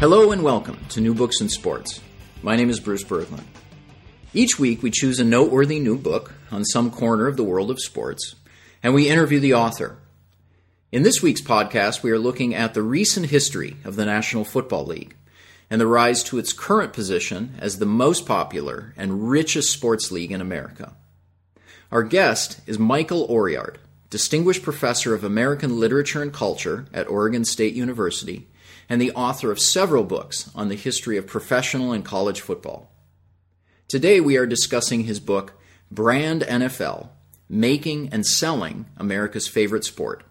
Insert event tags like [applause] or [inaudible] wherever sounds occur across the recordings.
Hello and welcome to New Books in Sports. My name is Bruce Berglund. Each week we choose a noteworthy new book on some corner of the world of sports, and we interview the author. In this week's podcast, we are looking at the recent history of the National Football League and the rise to its current position as the most popular and richest sports league in America. Our guest is Michael Oriard, Distinguished Professor of American Literature and Culture at Oregon State University and the author of several books on the history of professional and college football. Today we are discussing his book, Brand NFL Making and Selling America's Favorite Sport,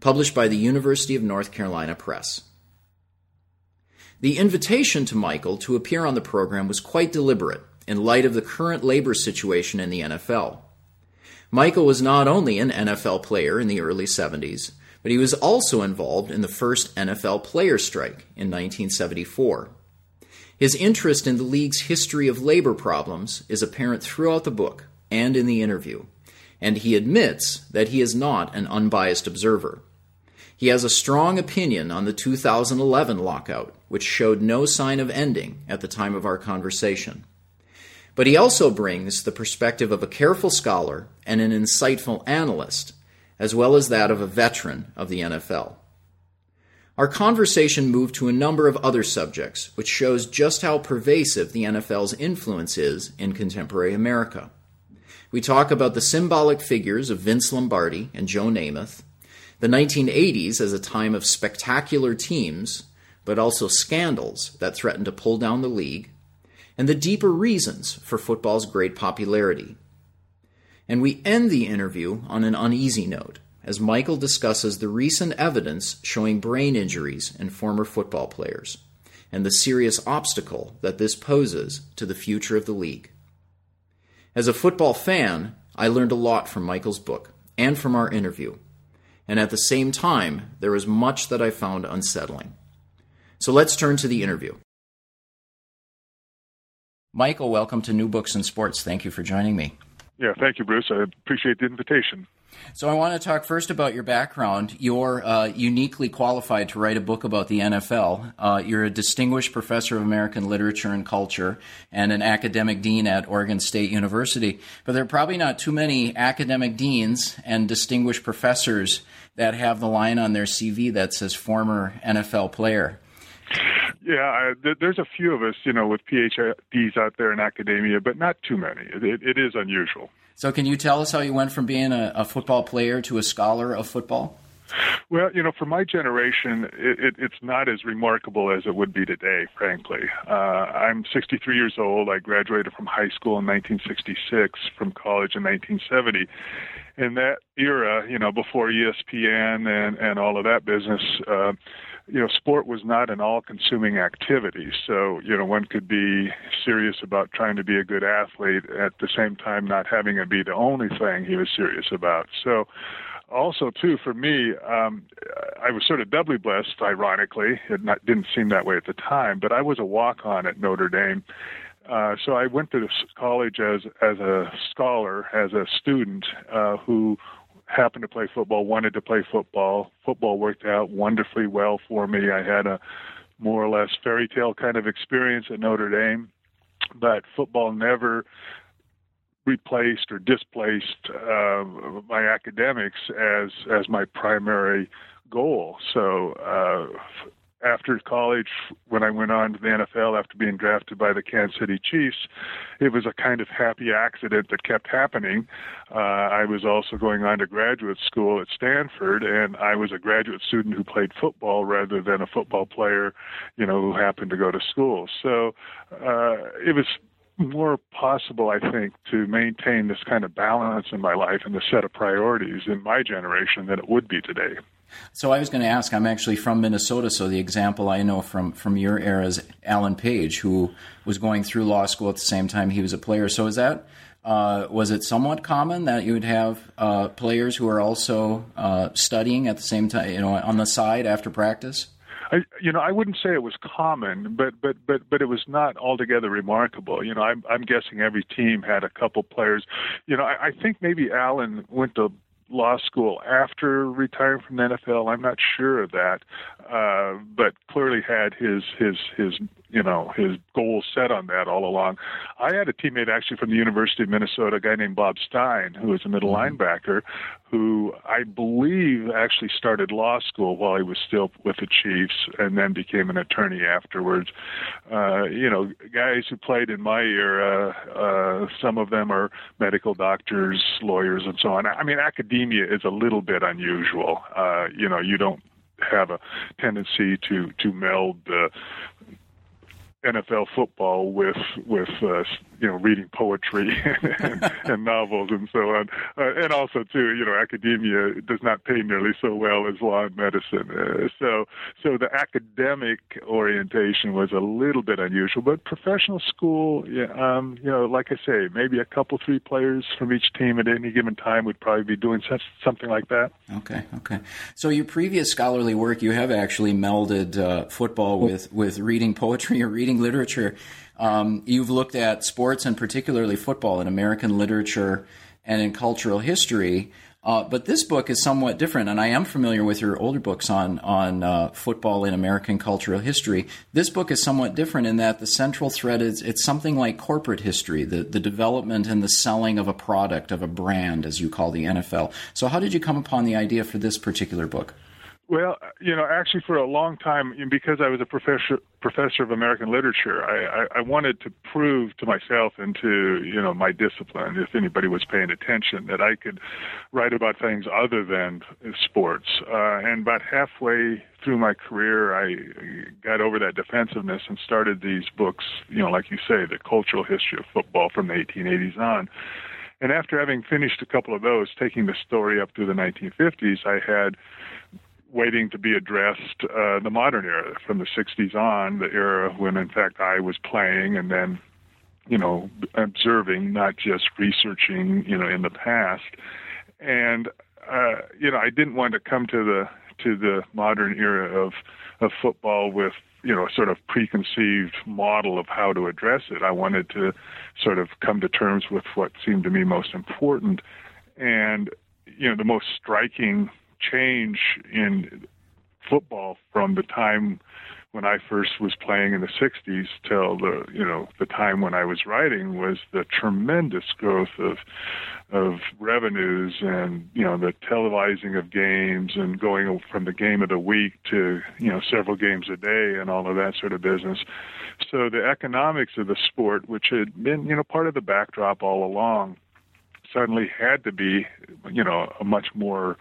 published by the University of North Carolina Press. The invitation to Michael to appear on the program was quite deliberate in light of the current labor situation in the NFL. Michael was not only an NFL player in the early 70s, but he was also involved in the first NFL player strike in 1974. His interest in the league's history of labor problems is apparent throughout the book and in the interview, and he admits that he is not an unbiased observer. He has a strong opinion on the 2011 lockout, which showed no sign of ending at the time of our conversation. But he also brings the perspective of a careful scholar and an insightful analyst as well as that of a veteran of the NFL. Our conversation moved to a number of other subjects, which shows just how pervasive the NFL's influence is in contemporary America. We talk about the symbolic figures of Vince Lombardi and Joe Namath, the 1980s as a time of spectacular teams, but also scandals that threatened to pull down the league, and the deeper reasons for football's great popularity. And we end the interview on an uneasy note as Michael discusses the recent evidence showing brain injuries in former football players and the serious obstacle that this poses to the future of the league. As a football fan, I learned a lot from Michael's book and from our interview, and at the same time, there was much that I found unsettling. So let's turn to the interview. Michael, welcome to New Books in Sports. Thank you for joining me. Yeah, thank you, Bruce. I appreciate the invitation. So, I want to talk first about your background. You're uh, uniquely qualified to write a book about the NFL. Uh, you're a distinguished professor of American literature and culture and an academic dean at Oregon State University. But there are probably not too many academic deans and distinguished professors that have the line on their CV that says former NFL player. Yeah, I, th- there's a few of us, you know, with PhDs out there in academia, but not too many. It, it, it is unusual. So, can you tell us how you went from being a, a, football player to a scholar of football? Well, you know, for my generation, it, it, it's not as remarkable as it would be today, frankly. Uh, I'm 63 years old. I graduated from high school in 1966, from college in 1970. In that era, you know, before ESPN and, and all of that business, uh, you know, sport was not an all-consuming activity. So, you know, one could be serious about trying to be a good athlete at the same time not having it be the only thing he was serious about. So, also too for me, um, I was sort of doubly blessed. Ironically, it not, didn't seem that way at the time, but I was a walk-on at Notre Dame. Uh, so I went to college as as a scholar, as a student uh, who happened to play football, wanted to play football. Football worked out wonderfully well for me. I had a more or less fairy tale kind of experience at Notre Dame, but football never replaced or displaced uh, my academics as as my primary goal. So uh, after college, when I went on to the NFL after being drafted by the Kansas City Chiefs, it was a kind of happy accident that kept happening. Uh, I was also going on to graduate school at Stanford, and I was a graduate student who played football rather than a football player, you know, who happened to go to school. So uh, it was more possible, I think, to maintain this kind of balance in my life and the set of priorities in my generation than it would be today. So I was going to ask. I'm actually from Minnesota, so the example I know from from your era is Alan Page, who was going through law school at the same time he was a player. So is that uh, was it somewhat common that you would have uh, players who are also uh, studying at the same time, you know, on the side after practice? I, you know, I wouldn't say it was common, but but but but it was not altogether remarkable. You know, I'm I'm guessing every team had a couple players. You know, I, I think maybe Alan went to law school after retiring from the NFL. I'm not sure of that, uh, but clearly had his his his you know his goals set on that all along. I had a teammate actually from the University of Minnesota, a guy named Bob Stein, who was a middle mm-hmm. linebacker, who I believe actually started law school while he was still with the Chiefs, and then became an attorney afterwards. Uh, you know, guys who played in my era, uh, some of them are medical doctors, lawyers, and so on. I mean, academia is a little bit unusual. Uh, you know, you don't have a tendency to to meld the NFL football with with uh, you know reading poetry [laughs] and, [laughs] and novels and so on, uh, and also too you know academia does not pay nearly so well as law and medicine. Uh, so so the academic orientation was a little bit unusual, but professional school, yeah, um, you know, like I say, maybe a couple three players from each team at any given time would probably be doing such, something like that. Okay, okay. So your previous scholarly work, you have actually melded uh, football with with reading poetry or reading reading literature. Um, you've looked at sports and particularly football in American literature and in cultural history. Uh, but this book is somewhat different, and I am familiar with your older books on on uh, football in American cultural history. This book is somewhat different in that the central thread is it's something like corporate history, the the development and the selling of a product of a brand, as you call the NFL. So, how did you come upon the idea for this particular book? Well, you know, actually, for a long time, because I was a professor professor of American literature, I, I, I wanted to prove to myself and to you know my discipline, if anybody was paying attention, that I could write about things other than sports. Uh, and about halfway through my career, I got over that defensiveness and started these books. You know, like you say, the cultural history of football from the 1880s on. And after having finished a couple of those, taking the story up through the 1950s, I had waiting to be addressed uh, the modern era from the 60s on, the era when, in fact, I was playing and then, you know, observing, not just researching, you know, in the past. And, uh, you know, I didn't want to come to the to the modern era of of football with you know sort of preconceived model of how to address it. I wanted to sort of come to terms with what seemed to me most important, and you know the most striking change in football from the time when I first was playing in the 60s till the you know the time when I was writing was the tremendous growth of of revenues and you know the televising of games and going from the game of the week to you know several games a day and all of that sort of business. So the economics of the sport, which had been you know part of the backdrop all along, suddenly had to be you know a much more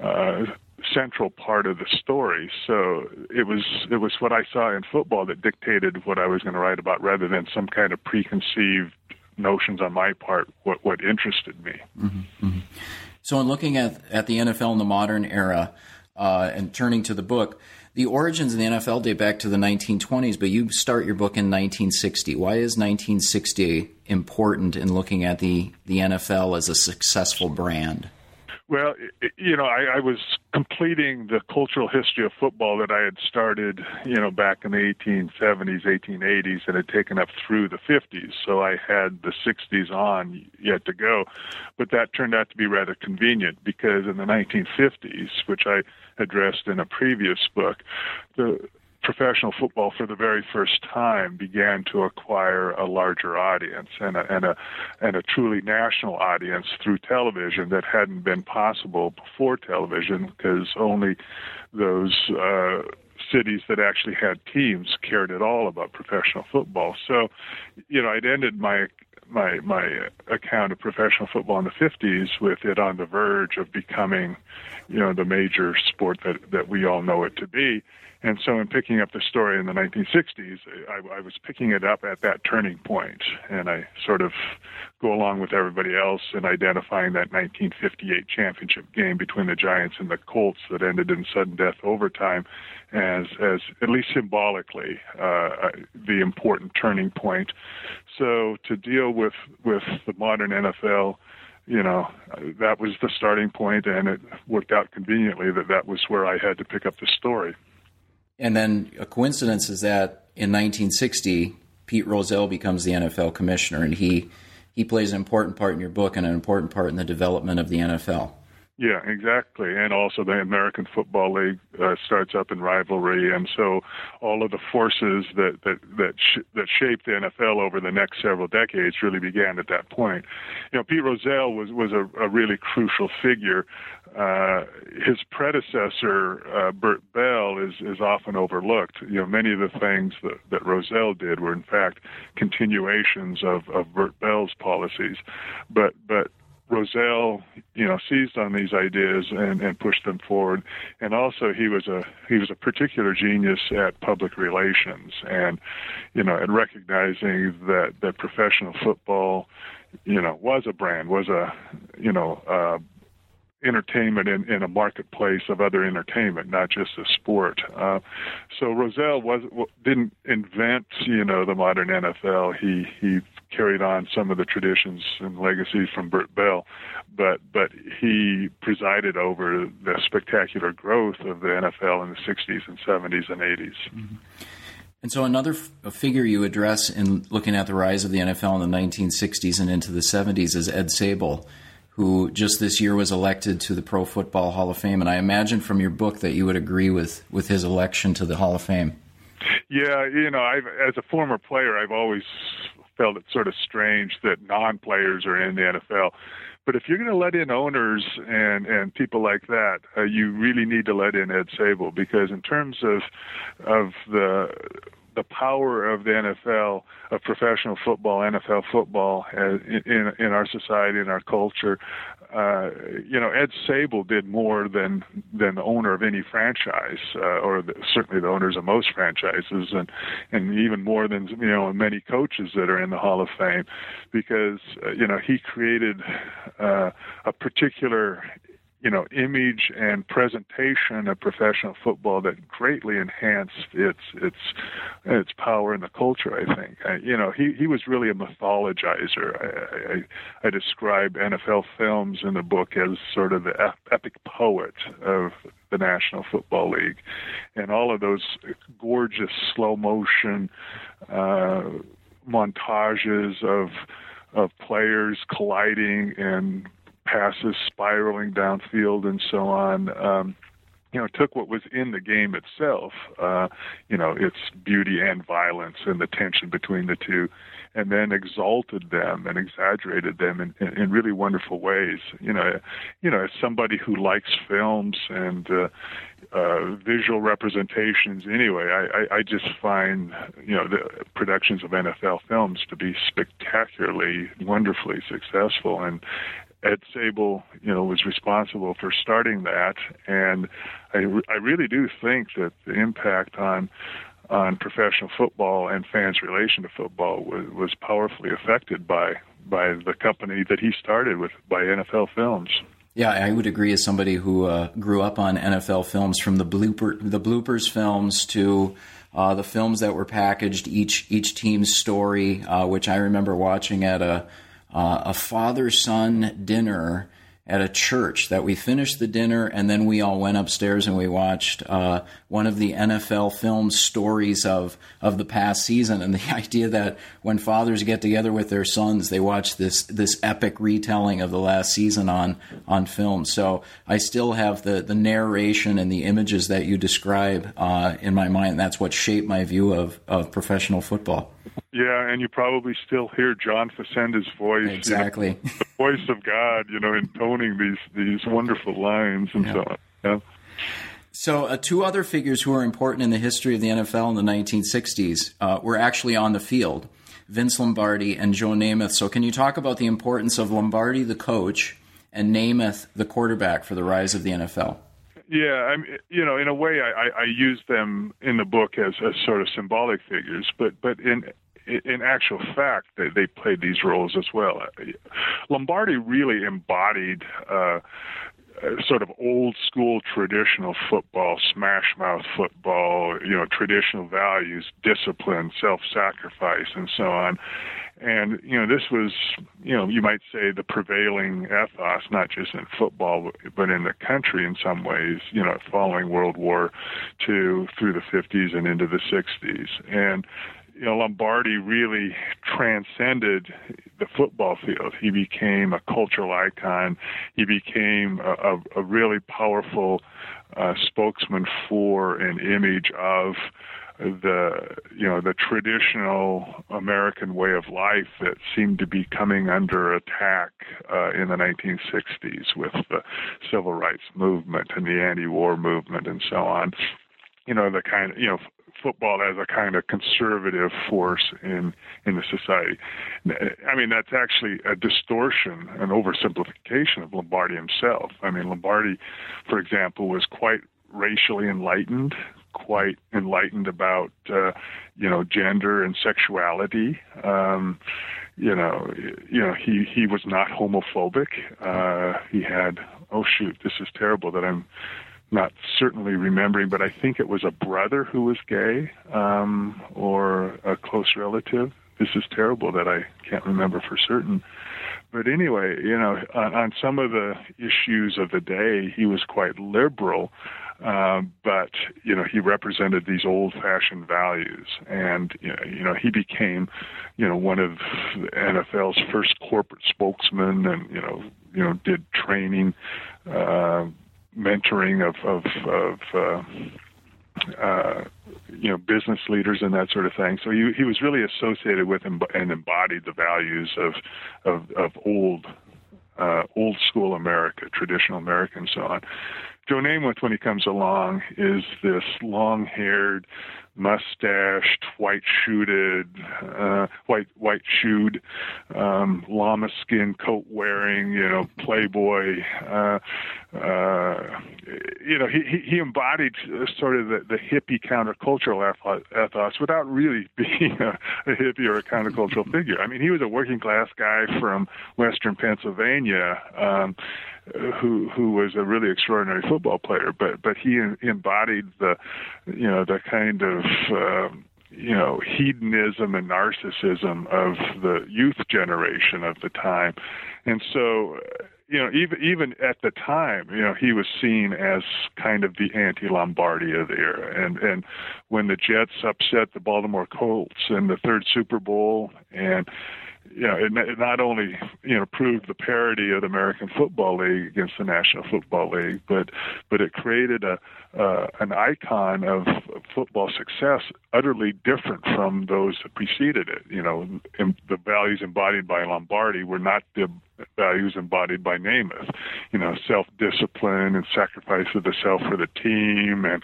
uh, central part of the story. So it was it was what I saw in football that dictated what I was going to write about, rather than some kind of preconceived notions on my part. What what interested me. Mm-hmm, mm-hmm. So in looking at at the NFL in the modern era uh, and turning to the book. The origins of the NFL date back to the 1920s, but you start your book in 1960. Why is 1960 important in looking at the, the NFL as a successful brand? Well, you know, I, I was completing the cultural history of football that I had started, you know, back in the 1870s, 1880s, and had taken up through the 50s. So I had the 60s on yet to go. But that turned out to be rather convenient because in the 1950s, which I addressed in a previous book, the professional football for the very first time began to acquire a larger audience and a, and a and a truly national audience through television that hadn't been possible before television because only those uh, cities that actually had teams cared at all about professional football. So, you know, I'd ended my my my account of professional football in the 50s with it on the verge of becoming, you know, the major sport that that we all know it to be. And so, in picking up the story in the 1960s, I, I, was picking it up at that turning point, and I sort of go along with everybody else in identifying that 1958 championship game between the Giants and the Colts that ended in sudden death overtime, as as at least symbolically uh, the important turning point. So, to deal with with the modern NFL you know, that was the starting point, and it worked out conveniently that that was where I had to pick up the story. And then a coincidence is that in 1960, Pete Rozelle becomes the NFL commissioner, and he he plays an important part in your book and an important part in the development of the NFL. Yeah, exactly. And also the American Football League uh, starts up in rivalry, and so all of the forces that that that sh- that shaped the NFL over the next several decades really began at that point. You know, Pete Rozelle was was a, a really crucial figure. Uh, his predecessor, uh, Bert Bell, is is often overlooked. You know, many of the things that that Rozelle did were in fact continuations of of Bert Bell's policies, but but Rozelle, you know, seized on these ideas and, and pushed them forward. And also, he was a he was a particular genius at public relations, and you know, and recognizing that that professional football, you know, was a brand, was a you know. Uh, entertainment in, in a marketplace of other entertainment, not just a sport. Uh, so Rozelle was didn't invent you know the modern NFL. He he carried on some of the traditions and legacies from Bert Bell, but but he presided over the spectacular growth of the NFL in the 60s and 70s and 80s. Mm-hmm. And so, another figure you address in looking at the rise of the NFL in the 1960s and into the 70s is Ed Sabol, who just this year was elected to the Pro Football Hall of Fame. And I imagine from your book that you would agree with, with his election to the Hall of Fame. Yeah, you know, I've, as a former player, I've always felt it sort of strange that non-players are in the NFL. But if you're going to let in owners and and people like that, uh, you really need to let in Ed Sabol because in terms of of the the power of the NFL, of professional football, NFL football, uh, in in our society, in our culture, uh, you know, Ed Sabol did more than than the owner of any franchise, uh, or the, certainly the owners of most franchises, and and even more than you know many coaches that are in the Hall of Fame, because uh, you know he created uh, a particular you know, image and presentation of professional football that greatly enhanced its its its power in the culture. I think, I, you know, he he was really a mythologizer. I, I, I describe NFL films in the book as sort of the epic poet of the National Football League, and all of those gorgeous slow motion uh, montages of of players colliding and passes spiraling downfield and so on. Um, you know, took what was in the game itself, uh, you know, its beauty and violence and the tension between the two, and then exalted them and exaggerated them in, in, in really wonderful ways. You know, you know, as somebody who likes films and uh, uh, visual representations, anyway, I, I, I just find you know the productions of NFL films to be spectacularly, wonderfully successful, and Ed Sabol, you know, was responsible for starting that, and I, I really do think that the impact on on professional football and fans' relation to football was, was powerfully affected by by the company that he started with by NFL Films. Yeah, I would agree. As somebody who uh, grew up on NFL films, from the blooper the bloopers films to uh, the films that were packaged each each team's story, uh, which I remember watching at a uh, a father son dinner at a church that we finished the dinner and then we all went upstairs and we watched uh, one of the NFL film stories of of the past season and the [laughs] idea that when fathers get together with their sons they watch this this epic retelling of the last season on on film so I still have the the narration and the images that you describe uh, in my mind that's what shaped my view of of professional football yeah, and you probably still hear John Facenda's voice. Exactly. You know, [laughs] the voice of God, you know, intoning these these wonderful lines and yeah. so on. Yeah. So, uh, two other figures who are important in the history of the NFL in the 1960s uh, were actually on the field Vince Lombardi and Joe Namath. So, can you talk about the importance of Lombardi, the coach, and Namath, the quarterback, for the rise of the NFL? Yeah, I'm. You know, in a way, I, I use them in the book as, as sort of symbolic figures, but but in in actual fact, they, they played these roles as well. Lombardi really embodied uh, sort of old school traditional football, smash mouth football, you know, traditional values, discipline, self sacrifice, and so on. And, you know, this was, you know, you might say the prevailing ethos, not just in football, but in the country in some ways, you know, following World War II through the 50s and into the 60s. And, you know, Lombardi really transcended the football field. He became a cultural icon. He became a, a, a really powerful uh, spokesman for an image of the you know the traditional American way of life that seemed to be coming under attack uh, in the 1960s with the civil rights movement and the anti-war movement and so on. You know the kind of you know football as a kind of conservative force in in the society. I mean, that's actually a distortion, an oversimplification of Lombardi himself. I mean, Lombardi, for example, was quite racially enlightened, quite enlightened about uh, you know gender and sexuality. Um, you know, you know, he he was not homophobic. Uh, he had oh shoot, this is terrible that I'm not certainly remembering, but I think it was a brother who was gay um, or a close relative. This is terrible that I can't remember for certain. But anyway, you know, on, on some of the issues of the day, he was quite liberal. Um, but you know he represented these old-fashioned values, and you know, you know he became, you know, one of the NFL's first corporate spokesmen, and you know, you know, did training, uh, mentoring of of, of uh, uh, you know business leaders and that sort of thing. So he he was really associated with and embodied the values of of, of old uh, old school America, traditional America, and so on. Joe Namath, when he comes along, is this long haired, mustached, white shoed, uh, white white shoed, um, llama skin coat wearing, you know, playboy. Uh, uh, you know, he he embodied sort of the, the hippie countercultural ethos without really [laughs] being a, a hippie or a countercultural figure. I mean, he was a working class guy from Western Pennsylvania. Um, who who was a really extraordinary football player, but but he embodied the you know the kind of um, you know hedonism and narcissism of the youth generation of the time, and so you know even even at the time you know he was seen as kind of the anti-Lombardi of the era, and and when the Jets upset the Baltimore Colts in the third Super Bowl and you know, it, it not only you know proved the parity of the American Football League against the National Football League, but but it created a uh, an icon of football success utterly different from those that preceded it. You know, the values embodied by Lombardi were not the values embodied by Namath. You know, self-discipline and sacrifice of the self for the team and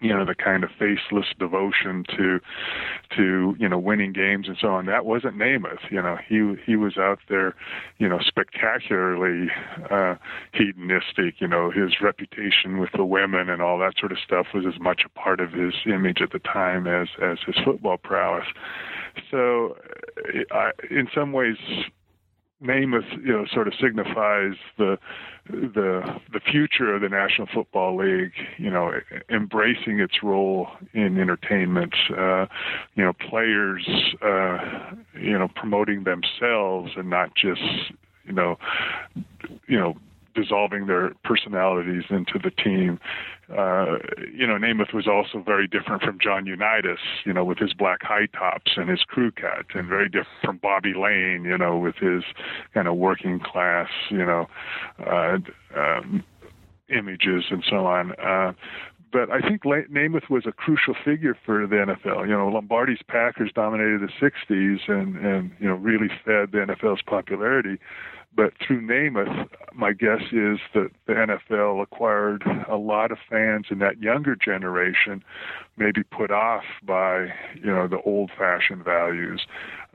you know the kind of faceless devotion to to you know winning games and so on. That wasn't Namath you know. He he was out there you know spectacularly uh hedonistic you know. His reputation with the women and all that sort of stuff was as much a part of his image at the time as as his football prowess. So I, in some ways Namath, you know, sort of signifies the the the future of the National Football League. You know, embracing its role in entertainment. Uh, you know, players, uh, you know, promoting themselves and not just you know, you know, dissolving their personalities into the team. Uh, you know, Namath was also very different from John Unitas, you know, with his black high tops and his crew cut, and very different from Bobby Layne, you know, with his kind of working class, you know, uh, um, images and so on. Uh, but I think Namath was a crucial figure for the NFL. You know, Lombardi's Packers dominated the '60s and and you know really fed the NFL's popularity. But through Namath, my guess is that the NFL acquired a lot of fans in that younger generation, maybe put off by you know the old-fashioned values.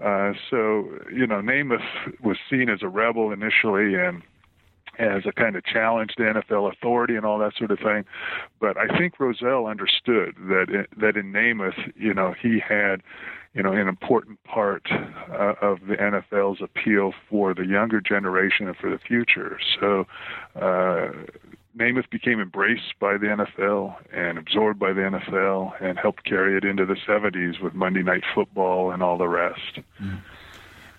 Uh, so you know, Namath was seen as a rebel initially, and as a kind of challenge to NFL authority and all that sort of thing. But I think Rozelle understood that that in Namath, you know, he had, you know, an important part uh, of the NFL's appeal for the younger generation and for the future. So. Uh, Namath became embraced by the NFL and absorbed by the NFL and helped carry it into the 70s with Monday Night Football and all the rest. Mm.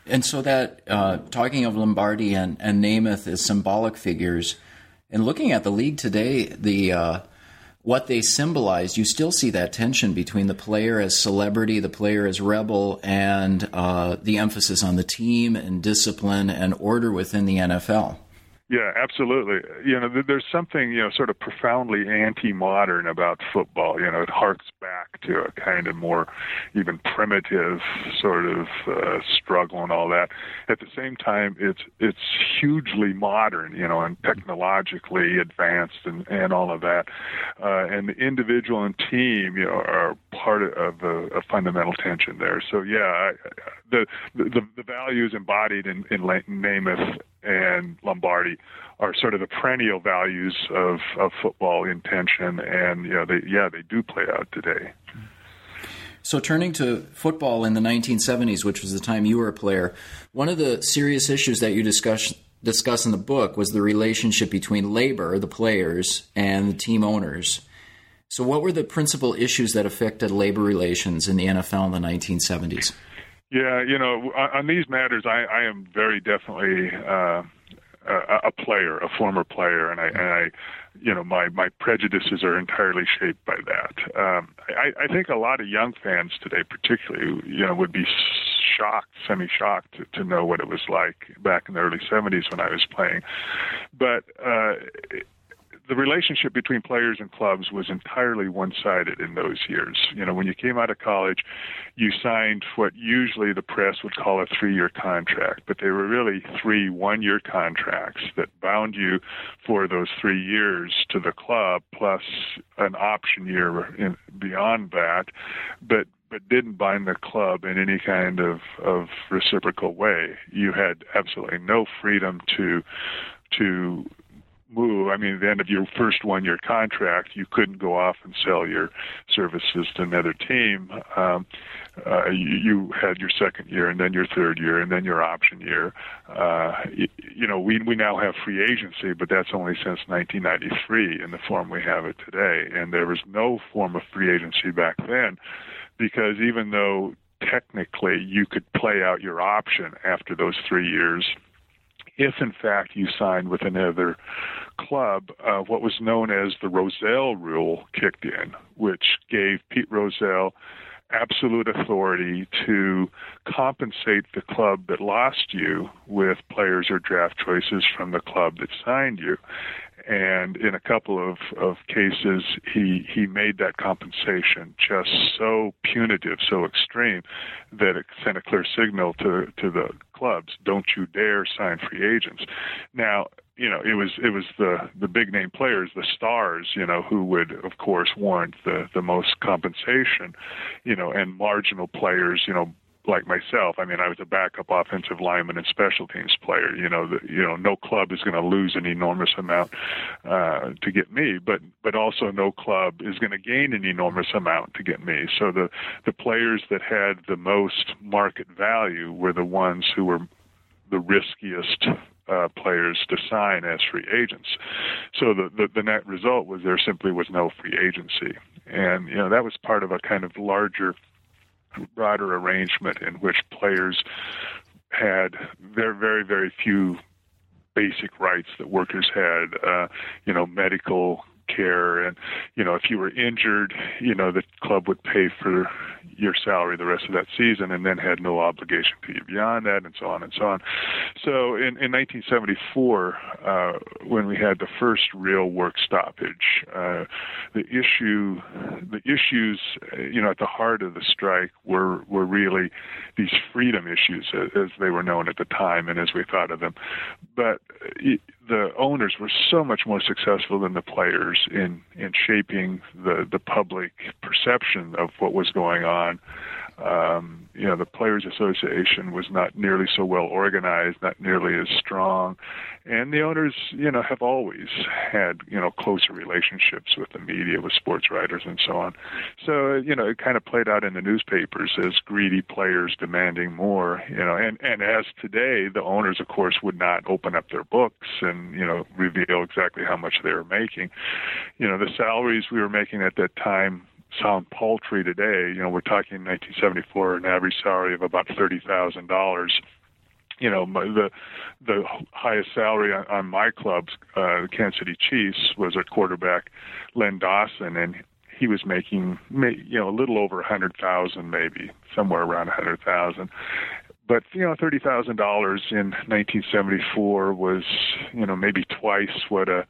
And so that uh, talking of Lombardi and, and Namath as symbolic figures, and looking at the league today, the uh, what they symbolized, you still see that tension between the player as celebrity, the player as rebel, and uh, the emphasis on the team and discipline and order within the NFL. Yeah, absolutely. You know, there's something you know sort of profoundly anti-modern about football. You know, it harks back to a kind of more even primitive sort of uh, struggle and all that. At the same time, it's it's hugely modern. You know, and technologically advanced and and all of that. Uh, and the individual and team, you know, are part of a, a fundamental tension there. So yeah, I, the the the values embodied in in Namath and Lombardi are sort of the perennial values of, of football intention, and you know, they, yeah, they do play out today. So, turning to football in the 1970s, which was the time you were a player, one of the serious issues that you discuss discuss in the book was the relationship between labor, the players, and the team owners. So, what were the principal issues that affected labor relations in the NFL in the 1970s? Yeah, you know, on these matters, I, I am very definitely uh, a, a player, a former player, and I, and I, you know, my my prejudices are entirely shaped by that. Um, I, I think a lot of young fans today, particularly, you know, would be shocked, semi-shocked to, to know what it was like back in the early '70s when I was playing. But uh, the relationship between players and clubs was entirely one-sided in those years. You know, when you came out of college, you signed what usually the press would call a three-year contract, but they were really three one-year contracts that bound you for those three years to the club plus an option year in, beyond that. But but didn't bind the club in any kind of, of reciprocal way. You had absolutely no freedom to to move. I mean, at the end of your first one year contract, you couldn't go off and sell your services to another team. Um, uh, you, you had your second year, and then your third year, and then your option year. Uh, you, you know, we we now have free agency, but that's only since 1993 in the form we have it today. And there was no form of free agency back then, because even though technically you could play out your option after those three years if in fact you signed with another club, uh, what was known as the Rozelle rule kicked in, which gave Pete Rozelle absolute authority to compensate the club that lost you with players or draft choices from the club that signed you. And in a couple of, of cases he he made that compensation just so punitive, so extreme that it sent a clear signal to to the clubs, don't you dare sign free agents. Now, you know, it was it was the the big name players, the stars, you know, who would of course warrant the the most compensation, you know, and marginal players, you know, like myself. I mean, I was a backup offensive lineman and special teams player. You know, the, you know, no club is going to lose an enormous amount uh, to get me, but but also no club is going to gain an enormous amount to get me. So the the players that had the most market value were the ones who were the riskiest uh, players to sign as free agents. So the, the, the net result was there simply was no free agency, and you know that was part of a kind of larger broader arrangement in which players had very, very, very few basic rights that workers had. Uh, you know, medical care. And you know if you were injured you know the club would pay for your salary the rest of that season and then had no obligation to you beyond that and so on and so on. So in, in 1974 uh, when we had the first real work stoppage uh, the issue the issues you know at the heart of the strike were were really these freedom issues as, as they were known at the time and as we thought of them. But the owners were so much more successful than the players in in shaping the the public perception of what was going on um, you know, the Players Association was not nearly so well organized, not nearly as strong, and the owners, you know, have always had, you know, closer relationships with the media, with sports writers, and so on. So, you know, it kind of played out in the newspapers as greedy players demanding more, you know, and and as today, the owners, of course, would not open up their books and you know reveal exactly how much they were making. You know, the salaries we were making at that time sound paltry today. You know, we're talking 1974, an average salary of about thirty thousand dollars you know, my, the the highest salary on, on my clubs, uh, the Kansas City Chiefs, was a quarterback, Len Dawson, and he was making, you know, a little over a hundred thousand, maybe somewhere around a hundred thousand. But you know, thirty thousand dollars in 1974 was, you know, maybe twice what a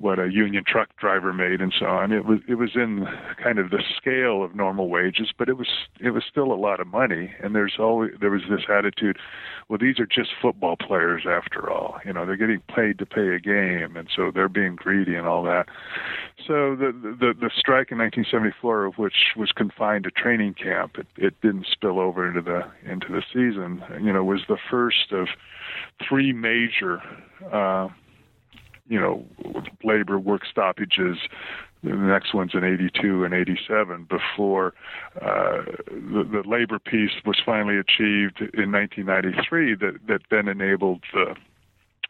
what a union truck driver made and so on. It was it was in kind of the scale of normal wages, but it was it was still a lot of money. And there's always there was this attitude, well, these are just football players after all. You know, they're getting paid to play a game, and so they're being greedy and all that. So the the the strike in 1974, of which was confined to training camp, it, it didn't spill over into the into the season. You know, was the first of three major. Uh, you know, labor work stoppages. The next one's in 82 and 87 before uh, the, the labor peace was finally achieved in 1993 that, that then enabled the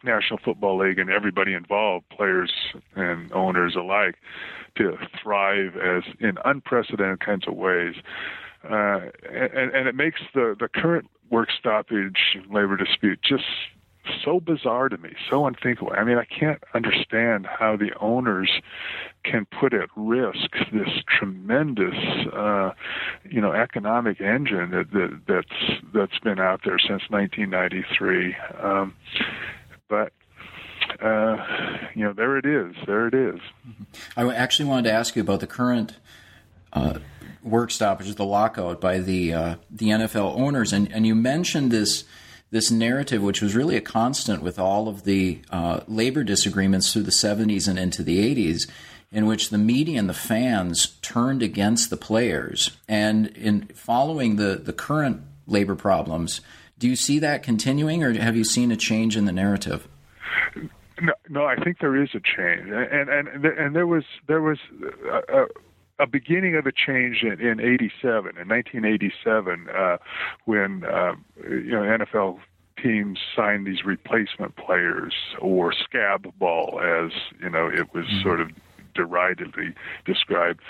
National Football League and everybody involved, players and owners alike, to thrive as in unprecedented kinds of ways. Uh, and, and it makes the, the current work stoppage labor dispute just so bizarre to me, so unthinkable. I mean, I can't understand how the owners can put at risk this tremendous, uh, you know, economic engine that, that that's that's been out there since 1993. Um, but uh, you know, there it is. There it is. I actually wanted to ask you about the current. Uh, work stoppage, the lockout by the uh, the NFL owners, and and you mentioned this this narrative, which was really a constant with all of the uh, labor disagreements through the 70s and into the 80s, in which the media and the fans turned against the players. And in following the, the current labor problems, do you see that continuing, or have you seen a change in the narrative? No, no, I think there is a change, and and and there was there was. A, a, a beginning of a change in, in 87, in 1987, uh, when, uh, you know, NFL teams signed these replacement players or scab ball, as, you know, it was mm-hmm. sort of deridedly described.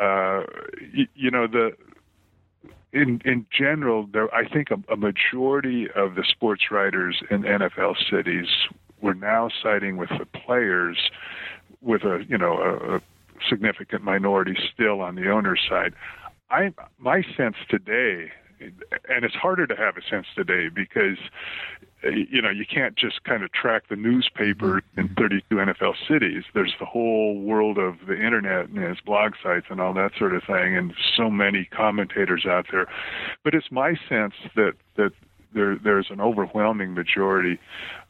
Uh, you, you know, the, in in general, there I think a, a, majority of the sports writers in NFL cities were now siding with the players, with a you know a, a significant minority still on the owner's side. I my sense today, and it's harder to have a sense today because you know you can't just kind of track the newspaper in 32 NFL cities. There's the whole world of the internet and its blog sites and all that sort of thing, and so many commentators out there. But it's my sense that that there there's an overwhelming majority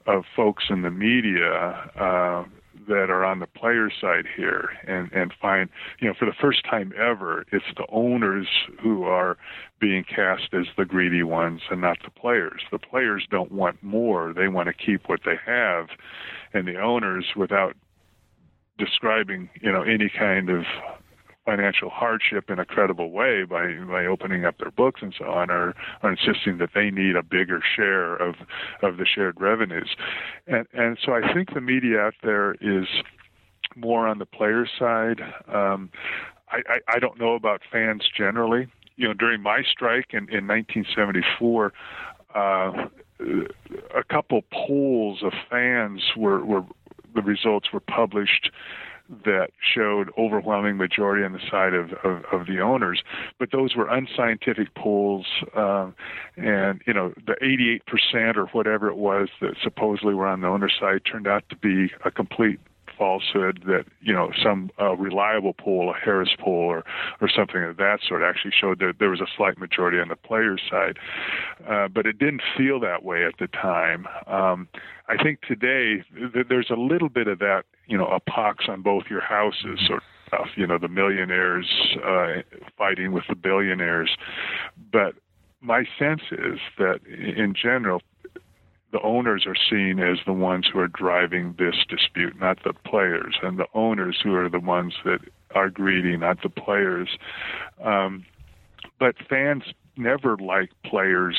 of folks in the media. Uh, that are on the player side here and and find you know for the first time ever it's the owners who are being cast as the greedy ones and not the players. The players don't want more. They want to keep what they have. And the owners without describing you know any kind of financial hardship in a credible way by by opening up their books and so on, or, insisting that they need a bigger share of of the shared revenues, and and so I think the media out there is more on the player side. Um, I, I, I don't know about fans generally. You know, during my strike in, in 1974, uh, a couple polls of fans were, were the results were published that showed overwhelming majority on the side of, of, of the owners, but those were unscientific polls, um, and you know the 88% or whatever it was that supposedly were on the owner side turned out to be a complete falsehood that you know some uh, reliable poll, a Harris poll or or something of that sort, actually showed that there was a slight majority on the players' side, uh, but it didn't feel that way at the time. Um, I think today th- there's a little bit of that, you know, a pox on both your houses sort of stuff. You know, the millionaires uh, fighting with the billionaires, but my sense is that in general the owners are seen as the ones who are driving this dispute, not the players, and the owners who are the ones that are greedy, not the players. Um, but fans never like players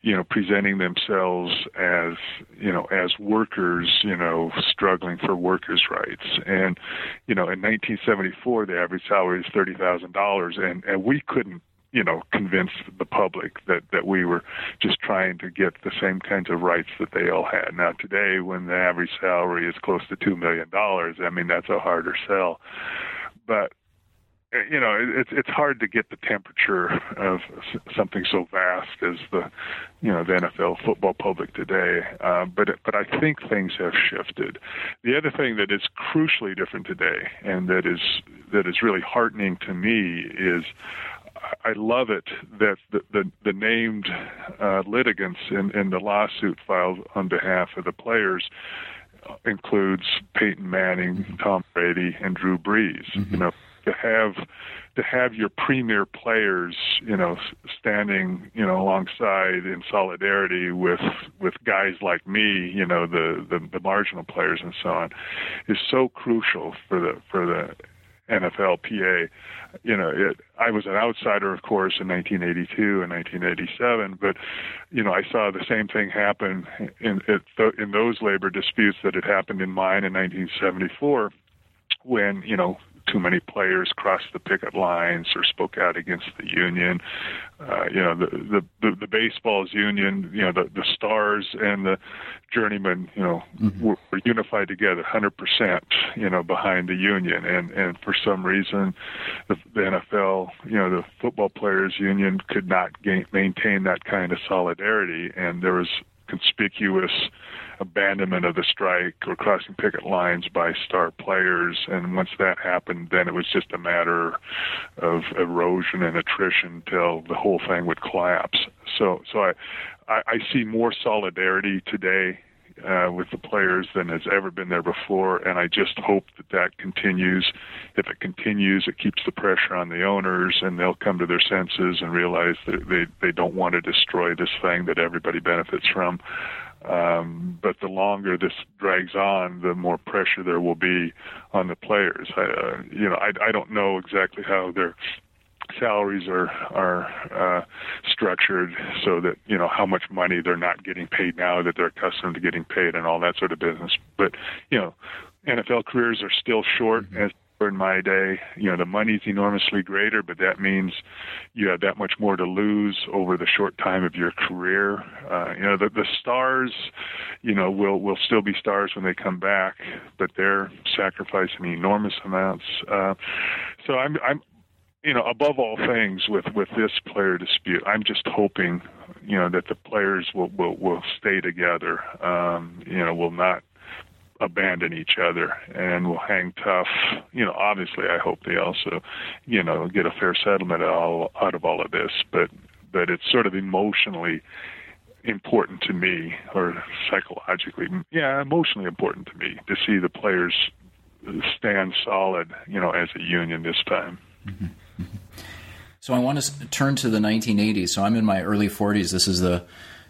you know presenting themselves as you know as workers you know struggling for workers rights and you know in 1974 the average salary is $30,000 and and we couldn't you know, convince the public that that we were just trying to get the same kinds of rights that they all had. Now today, when the average salary is close to two million dollars, I mean that's a harder sell. But you know, it's it's hard to get the temperature of something so vast as the, you know, the NFL football public today. Uh, but but I think things have shifted. The other thing that is crucially different today, and that is that is really heartening to me, is I love it that the the, the named uh, litigants in, in the lawsuit filed on behalf of the players includes Peyton Manning, Tom Brady, and Drew Brees. Mm-hmm. You know to have to have your premier players, you know, standing, you know, alongside in solidarity with with guys like me, you know, the the, the marginal players and so on, is so crucial for the for the NFLPA. You know, it, I was an outsider, of course, in 1982 and 1987, but you know, I saw the same thing happen in in those labor disputes that had happened in mine in 1974 when you know too many players crossed the picket lines or spoke out against the union. Uh, you know, the, the the the baseball's union, you know, the the stars and the journeymen, you know, mm-hmm. were, were unified together, hundred percent, you know, behind the union. And and for some reason, the, the NFL, you know, the football players union could not gain, maintain that kind of solidarity, and there was conspicuous abandonment of the strike or crossing picket lines by star players. And once that happened, then it was just a matter of erosion and attrition till the whole thing would collapse. So, so I, I, I see more solidarity today uh, with the players than has ever been there before, and I just hope that that continues. If it continues, it keeps the pressure on the owners, and they'll come to their senses and realize that they they don't want to destroy this thing that everybody benefits from. Um, but the longer this drags on, the more pressure there will be on the players. I, uh, you know, I, I don't know exactly how their salaries are are uh, structured so that you know how much money they're not getting paid now that they're accustomed to getting paid and all that sort of business. But you know, NFL careers are still short mm-hmm. as in my day, you know, the money's enormously greater, but that means you have that much more to lose over the short time of your career. Uh, you know, the, the stars, you know, will will still be stars when they come back, but they're sacrificing enormous amounts. Uh, so I'm I'm you know, above all things with with this player dispute, I'm just hoping, you know, that the players will will will stay together. Um, you know, will not abandon each other and will hang tough. You know, obviously, I hope they also, you know, get a fair settlement all, out of all of this. But but it's sort of emotionally important to me, or psychologically, yeah, emotionally important to me to see the players stand solid. You know, as a union this time. Mm-hmm. So I want to turn to the 1980s. So I'm in my early 40s. This is the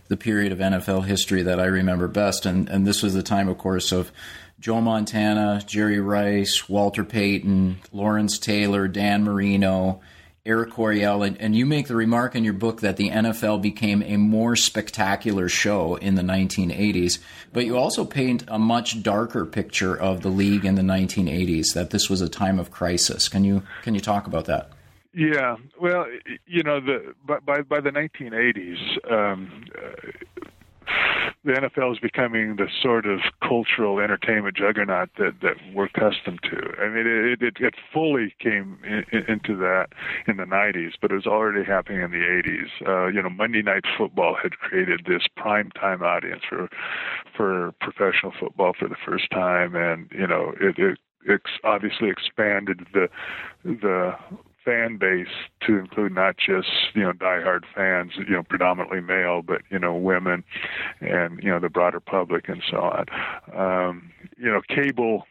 the period of NFL history that I remember best, and and this was the time, of course, of Joe Montana, Jerry Rice, Walter Payton, Lawrence Taylor, Dan Marino, Air Coryell, and, and you make the remark in your book that the NFL became a more spectacular show in the 1980s, but you also paint a much darker picture of the league in the 1980s. That this was a time of crisis. Can you can you talk about that? Yeah, well, you know, the by by, the 1980s, um, the NFL is becoming the sort of cultural entertainment juggernaut that that we're accustomed to. I mean, it it, it fully came in, into that in the 90s, but it was already happening in the 80s. Uh, you know, Monday Night Football had created this prime time audience for for professional football for the first time, and you know, it, it it's obviously expanded the the fan base to include not just you know diehard fans, you know predominantly male, but you know women, and you know the broader public and so on. Um, you know, cable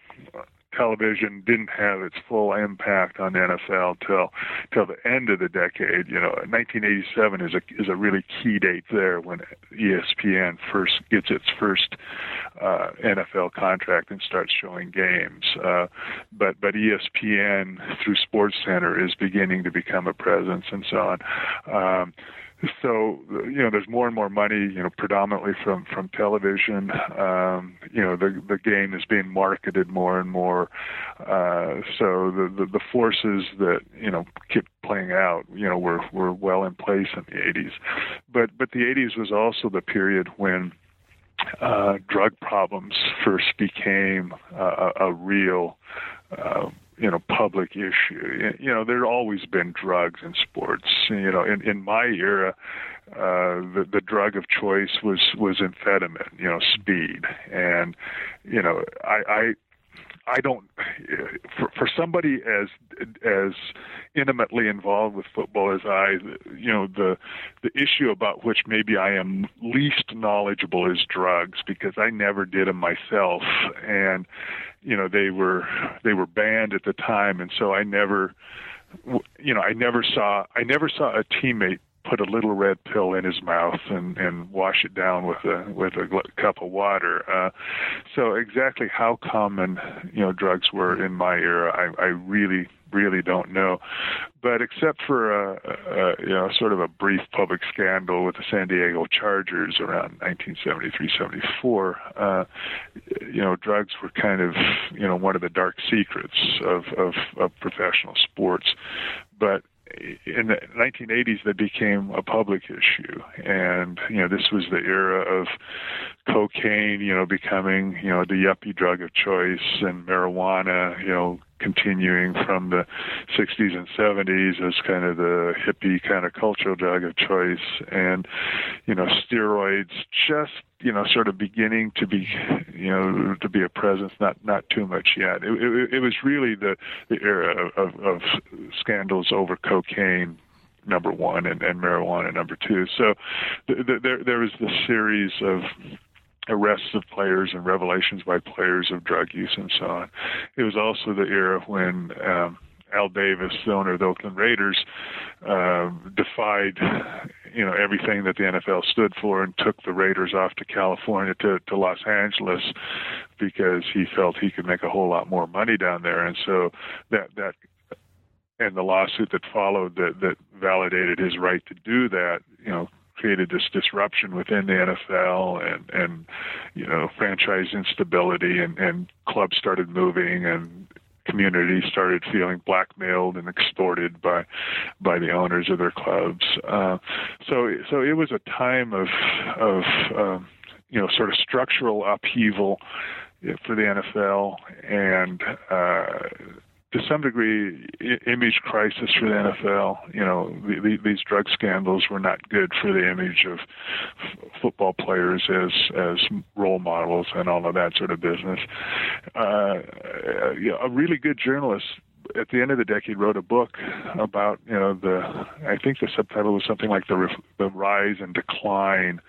television didn't have its full impact on the NFL till till the end of the decade. You know, 1987 is a is a really key date there when ESPN first gets its first uh, NFL contract and starts showing games. Uh, but but ESPN through Sports Center is beginning to become a presence and so on. Um, so you know there's more and more money you know predominantly from from television. Um you know the the game is being marketed more and more. Uh so the the, the forces that you know keep playing out you know were were well in place in the 80s but but the 80s was also the period when uh drug problems first became uh, a, a real uh, you know public issue. You know there'd always been drugs in sports. You know in in my era uh the the drug of choice was was amphetamine you know speed. And you know i i don't for for somebody as as intimately involved with football as I you know the the issue about which maybe I am least knowledgeable is drugs because I never did them myself. And you know they were they were banned at the time. And so I never you know I never saw I never saw a teammate put a little red pill in his mouth and and wash it down with a with a cup of water uh so exactly how common you know drugs were in my era I I really really don't know. But except for a, a you know sort of a brief public scandal with the San Diego Chargers around 1973-74, uh, you know drugs were kind of you know one of the dark secrets of of, of professional sports. But in the 1980s they became a public issue. And you know this was the era of cocaine you know becoming you know the yuppie drug of choice and marijuana you know continuing from the 60s and 70s as kind of the hippie kind of cultural drug of choice and you know steroids just you know sort of beginning to be you know to be a presence not not too much yet. It, it, it was really the the era of, of scandals over cocaine number one and, and marijuana number two. So th- th- there there was this series of arrests of players and revelations by players of drug use and so on. It was also the era when um, Al Davis, the owner of the Oakland Raiders, uh, defied you know everything that the NFL stood for and took the Raiders off to California to to Los Angeles because he felt he could make a whole lot more money down there and so that that and the lawsuit that followed that that validated his right to do that you know created this disruption within the NFL and and you know franchise instability and and clubs started moving and communities started feeling blackmailed and extorted by by the owners of their clubs. Uh, so so it was a time of of um, you know sort of structural upheaval for the NFL and uh, to some degree, image crisis for the NFL. You know, the, the, these drug scandals were not good for the image of f- football players as as role models and all of that sort of business. Uh, a really good journalist at the end of the decade wrote a book about you know the I think the subtitle was something like the the rise and decline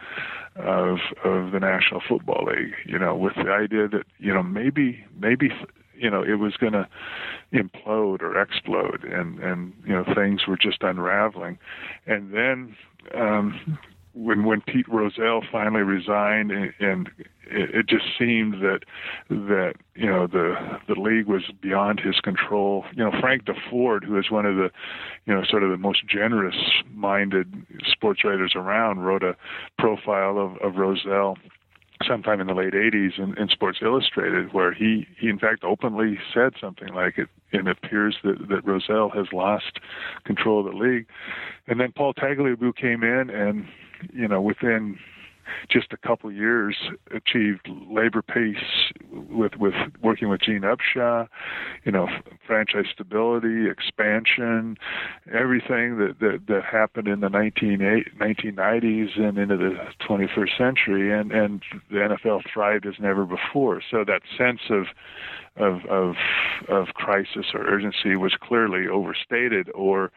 of of the National Football League you know with the idea that you know maybe maybe you know it was going to implode or explode and and you know things were just unraveling and then um when when Pete Rozelle finally resigned and, and it, it just seemed that that you know the the league was beyond his control. You know Frank Deford, who is one of the you know sort of the most generous minded sports writers around, wrote a profile of of Rozelle sometime in the late 80s in, in Sports Illustrated, where he, he in fact openly said something like it, it appears that, that Rozelle has lost control of the league. And then Paul Tagliabue came in and, you know, within just a couple years achieved labor peace with with working with Gene Upshaw, you know, franchise stability, expansion, everything that that, that happened in the 19, 1990s and into the 21st century, and and the NFL thrived as never before. So that sense of of of of crisis or urgency was clearly overstated or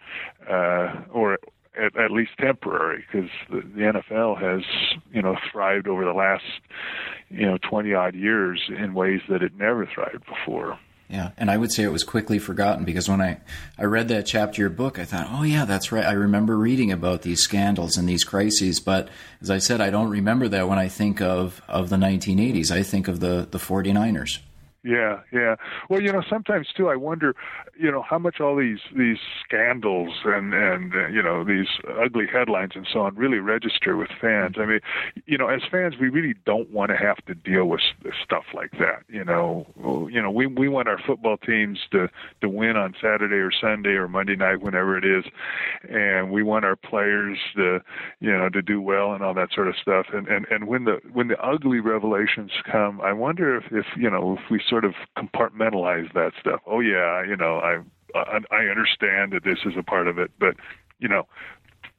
uh, or at, at least temporary because the, the NFL has you know thrived over the last you know 20 odd years in ways that it never thrived before. Yeah, and I would say it was quickly forgotten because when I, I read that chapter of your book, I thought, oh, yeah, that's right. I remember reading about these scandals and these crises. But as I said, I don't remember that when I think of, of the 1980s. I think of the, the 49ers. Yeah, yeah. Well, you know, sometimes too, I wonder, you know, how much all these these scandals and and uh, you know these ugly headlines and so on really register with fans. I mean, you know, as fans, we really don't want to have to deal with stuff like that. You know, you know, we we want our football teams to to win on Saturday or Sunday or Monday night, whenever it is, and we want our players to you know to do well and all that sort of stuff. And and and when the when the ugly revelations come, I wonder if if you know if we sort of compartmentalize that stuff. Oh yeah, you know, I I understand that this is a part of it, but you know,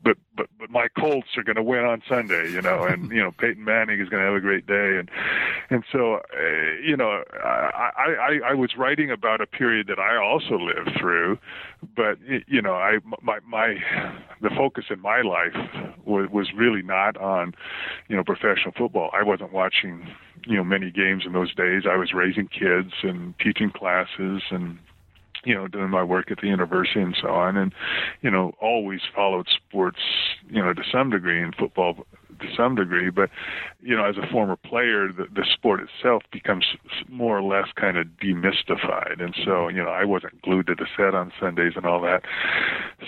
but but but my Colts are going to win on Sunday, you know, and you know [laughs] Peyton Manning is going to have a great day, and and so uh, you know I, I I was writing about a period that I also lived through, but you know I my my the focus in my life was was really not on you know professional football. I wasn't watching you know many games in those days. I was raising kids and teaching classes and you know, doing my work at the university and so on, and you know, always followed sports, you know, to some degree, in football to some degree. But you know, as a former player, the, the sport itself becomes more or less kind of demystified, and so you know, I wasn't glued to the set on Sundays and all that.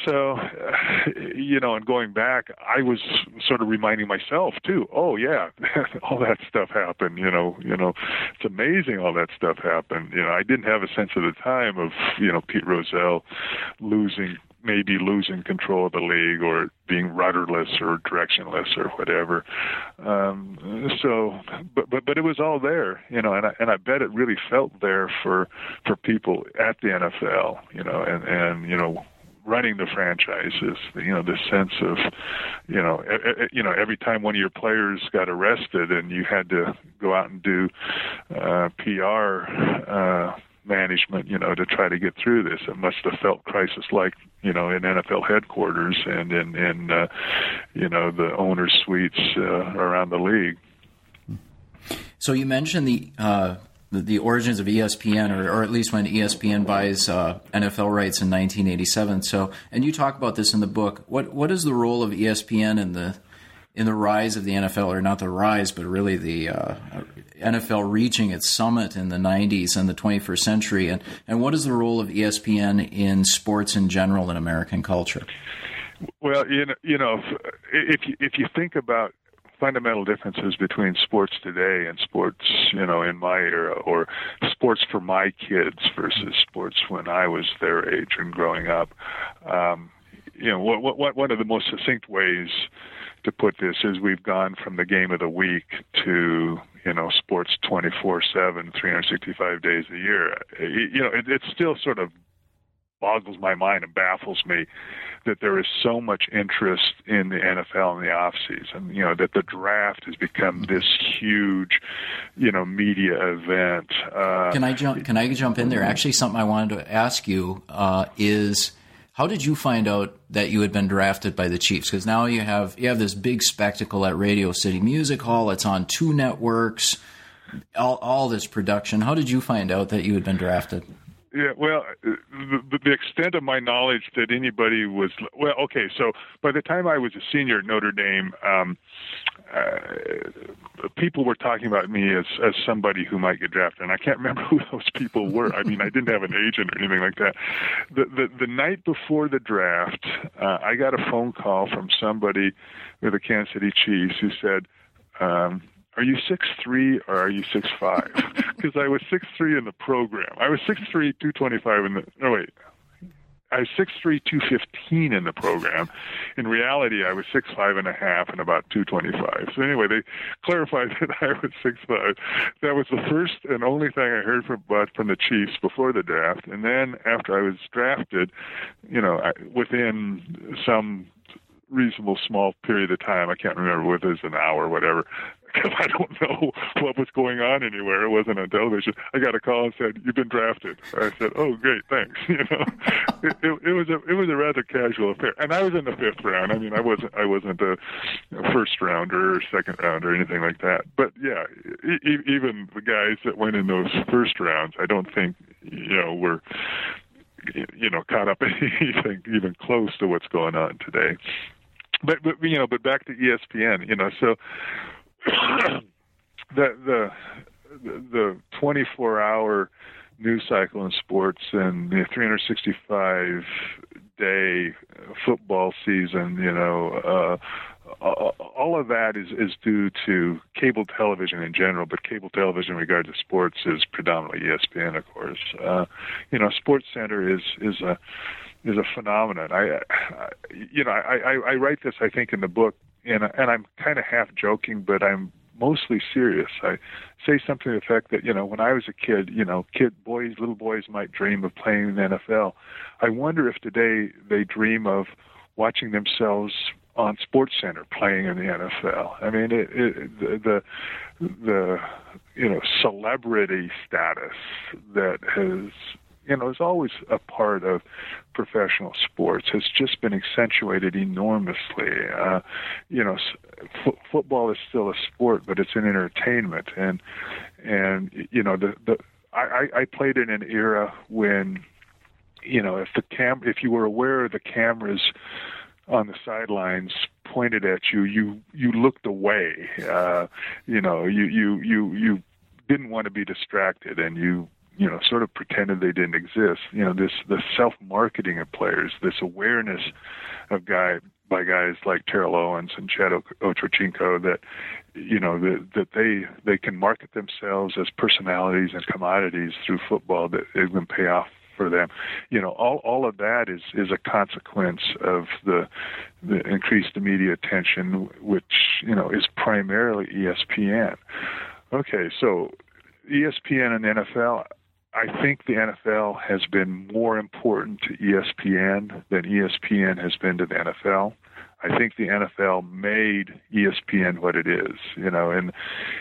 So, uh, you know, and going back, I was sort of reminding myself too. Oh yeah, [laughs] all that stuff happened. You know, you know, it's amazing all that stuff happened. You know, I didn't have a sense at the time of you know Pete Rozelle losing maybe losing control of the league or being rudderless or directionless or whatever. Um, so, but but but it was all there, you know, and I, and I bet it really felt there for for people at the NFL, you know, and and you know running the franchises you know the sense of you know you know every time one of your players got arrested and you had to go out and do uh PR uh management, you know, to try to get through this. It must have felt crisis-like, you know, in NFL headquarters and in, in uh, you know, the owner suites uh, around the league. So you mentioned the uh, the, origins of ESPN, or, or, at least when ESPN buys uh, NFL rights in 1987. So, and you talk about this in the book. What what is the role of ESPN in the in the rise of the NFL, or not the rise, but really the uh, NFL reaching its summit in the 90s and the 21st century? And, and what is the role of ESPN in sports in general in American culture? Well, you know, you know if, if you, think about fundamental differences between sports today and sports, you know, in my era, or sports for my kids versus sports when I was their age and growing up. Um, you know, what, what, one of the most succinct ways to put this is we've gone from the game of the week to you know sports 24/7 365 days a year you know it, it still sort of boggles my mind and baffles me that there is so much interest in the NFL in the off season. You know that the draft has become this huge, you know, media event. Uh, can I jump? Can I jump in there? Actually, something I wanted to ask you uh, is how did you find out that you had been drafted by the Chiefs? Because now you have you have this big spectacle at Radio City Music Hall. It's on two networks. All, all this production. How did you find out that you had been drafted? Yeah, well, the, the extent of my knowledge that anybody was well, okay. So by the time I was a senior at Notre Dame, um, uh, people were talking about me as as somebody who might get drafted, and I can't remember [laughs] who those people were. I mean, I didn't have an agent or anything like that. The the, the night before the draft, uh, I got a phone call from somebody with the Kansas City Chiefs who said. Um, are you six three or are you six five? [laughs] Because I was six three in the program. I was six three two twenty five in the. No wait, I was six three two fifteen in the program. In reality, I was six five and a half and about two twenty five. So anyway, they clarified [laughs] that I was six five. That was the first and only thing I heard from but from the Chiefs before the draft. And then after I was drafted, you know, I, within some reasonable small period of time. I can't remember whether it was an hour or whatever because I don't [laughs] know what was going on anywhere. It wasn't on television. I got a call and said, "You've been drafted." I said, "Oh, great, thanks." [laughs] You know, [laughs] it, it, it was a it was a rather casual affair, and I was in the fifth round. I mean, I wasn't I wasn't a first rounder or second round or anything like that. But yeah, e- even the guys that went in those first rounds, I don't think you know were you know caught up in anything even close to what's going on today. But, but you know, but back to ESPN, you know, so [coughs] the the the 24 hour news cycle in sports and the 365 day football season, you know, uh, all of that is, is due to cable television in general, but cable television in regard to sports is predominantly ESPN, of course. Uh, you know, Sports Center is is a is a phenomenon. I, I you know, I, I, I write this, I think, in the book, and and I'm kind of half joking, but I'm mostly serious. I say something to the effect that, you know, when I was a kid, you know, kid boys, little boys might dream of playing in the NFL. I wonder if today they dream of watching themselves on Sports Center playing in the NFL. I mean, it, it, the the you know celebrity status that has you know is always a part of professional sports has just been accentuated enormously. Uh, you know, f- football is still a sport, but it's an entertainment, and and you know the the I, I played in an era when you know if the cam if you were aware of the cameras on the sidelines pointed at you, you you looked away. Uh, you know, you you you you didn't want to be distracted, and you you know sort of pretended they didn't exist. You know, this the self marketing of players, this awareness of guy by guys like Terrell Owens and Chad Ochocinco that you know that that they they can market themselves as personalities and commodities through football that it can pay off for them. You know, all all of that is is a consequence of the the increased media attention, which you know is primarily ESPN. Okay, so ESPN and NFL. I think the NFL has been more important to ESPN than ESPN has been to the NFL. I think the NFL made ESPN what it is. You know, in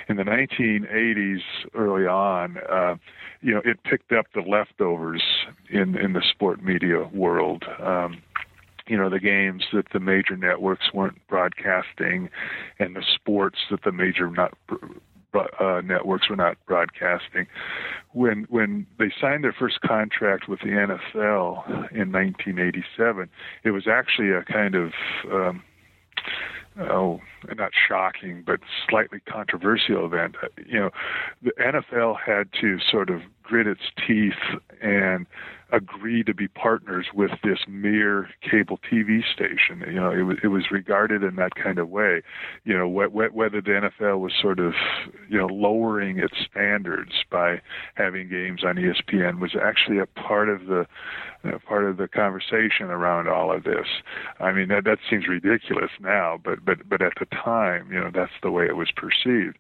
in the 1980s, early on, uh, you know, it picked up the leftovers in in the sport media world. Um, you know the games that the major networks weren't broadcasting and the sports that the major not uh, networks were not broadcasting. When when they signed their first contract with the NFL in 1987, it was actually a kind of um, oh, not shocking, but slightly controversial event. You know, the NFL had to sort of grit its teeth and agree to be partners with this mere cable TV station. You know, it was it was regarded in that kind of way. You know, wh- wh- whether the NFL was sort of you know lowering its standards by having games on ESPN was actually a part of the uh, part of the conversation around all of this. I mean, that that seems ridiculous now, but but but at the time, you know, that's the way it was perceived.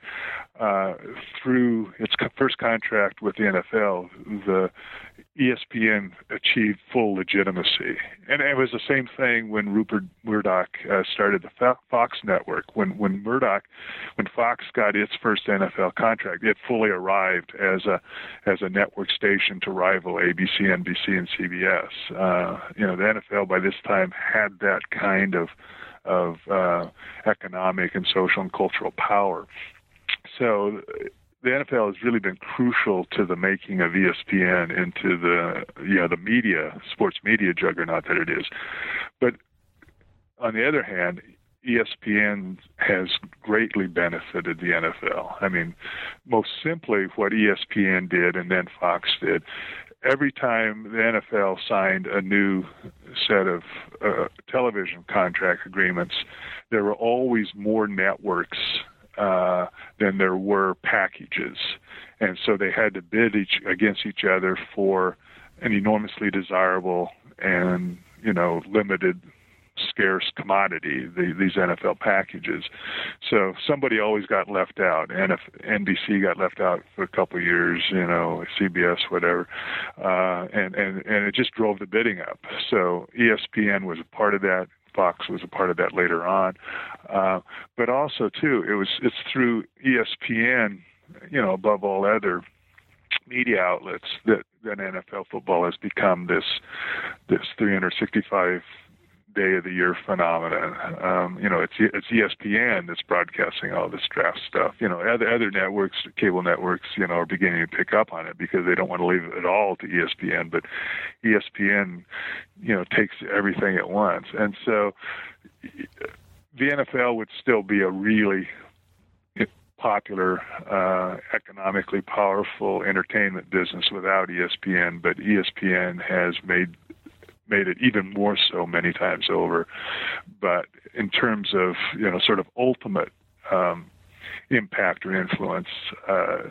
Uh, through its first contract with the NFL, the ESPN achieved full legitimacy. And it was the same thing when Rupert Murdoch uh, started the Fox network. When when Murdoch, when Fox got its first NFL contract, it fully arrived as a as a network station to rival ABC, NBC, and CBS. Uh, you know, the NFL by this time had that kind of of uh, economic and social and cultural power. So the NFL has really been crucial to the making of ESPN into the you know the media sports media juggernaut that it is. But on the other hand, ESPN has greatly benefited the NFL. I mean, most simply, what ESPN did and then Fox did. Every time the NFL signed a new set of uh, television contract agreements, there were always more networks uh, than there were packages, and so they had to bid each against each other for an enormously desirable and you know limited scarce commodity, the, these NFL packages. So somebody always got left out. And if NBC got left out for a couple of years, you know, CBS, whatever, uh, and and and it just drove the bidding up. So ESPN was a part of that. Fox was a part of that later on, uh, but also too, it was it's through ESPN, you know, above all other media outlets that that NFL football has become this this 365 day of the year phenomenon. Um, you know, it's it's ESPN that's broadcasting all this draft stuff. You know, other other networks, cable networks, you know, are beginning to pick up on it because they don't want to leave it at all to ESPN. But ESPN, you know, takes everything at once, and so the NFL would still be a really popular, uh, economically powerful entertainment business without ESPN, but ESPN has made made it even more so many times over. But in terms of you know sort of ultimate um, impact or influence, uh,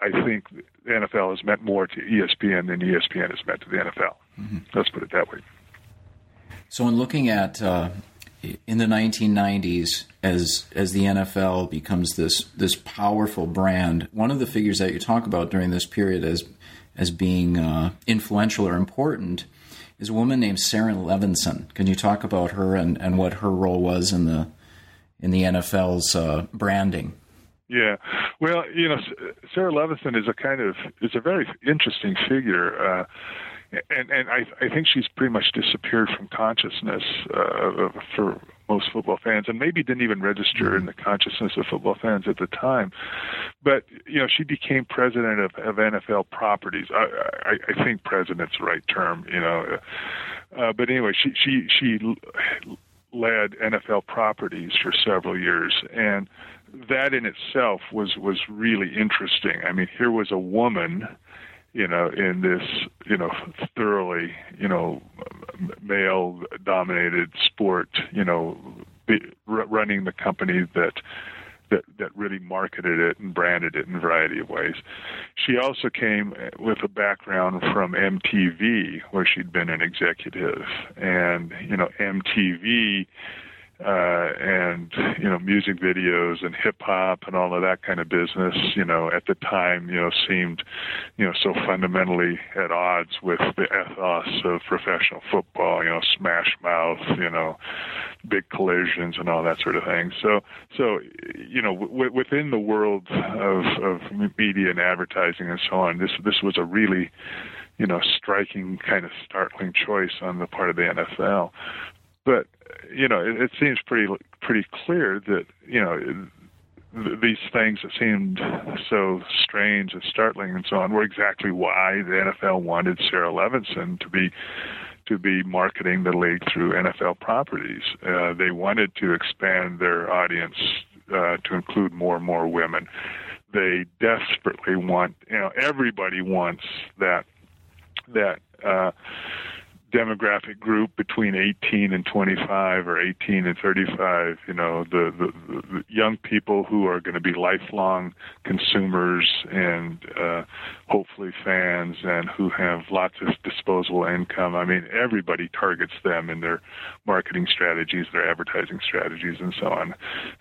I think the NFL has meant more to ESPN than ESPN has meant to the NFL. Mm-hmm. Let's put it that way. So, in looking at uh, in the 1990s, as as the NFL becomes this this powerful brand, one of the figures that you talk about during this period as as being uh, influential or important is a woman named Sara Levinson. Can you talk about her and, and what her role was in the in the NFL's uh, branding? Yeah, well, you know, Sara Levinson is a kind of is a very interesting figure. Uh, and and I I think she's pretty much disappeared from consciousness uh, for most football fans, and maybe didn't even register in the consciousness of football fans at the time. But you know, she became president of, of NFL properties. I, I I think president's the right term. You know, uh, but anyway, she she she led NFL properties for several years, and that in itself was was really interesting. I mean, here was a woman you know, in this, you know, thoroughly, you know, male dominated sport, you know, be, r- running the company that that that really marketed it and branded it in a variety of ways. She also came with a background from MTV where she'd been an executive and you know MTV uh, and you know music videos and hip hop and all of that kind of business, you know, at the time, you know, seemed, you know, so fundamentally at odds with the ethos of professional football, you know, smash mouth, you know, big collisions and all that sort of thing. So, so you know, w- within the world of of media and advertising and so on, this this was a really you know, striking kind of startling choice on the part of the NFL. But you know, it, it seems pretty pretty clear that you know th- these things that seemed so strange and startling and so on were exactly why the NFL wanted Sara Levinson to be to be marketing the league through NFL properties. Uh, they wanted to expand their audience uh, to include more and more women. They desperately want, you know, everybody wants that that uh, demographic group between 18 and 25 or 18 and 35 you know the, the, the young people who are going to be lifelong consumers and uh, hopefully fans and who have lots of disposable income. I mean everybody targets them in their marketing strategies their advertising strategies and so on.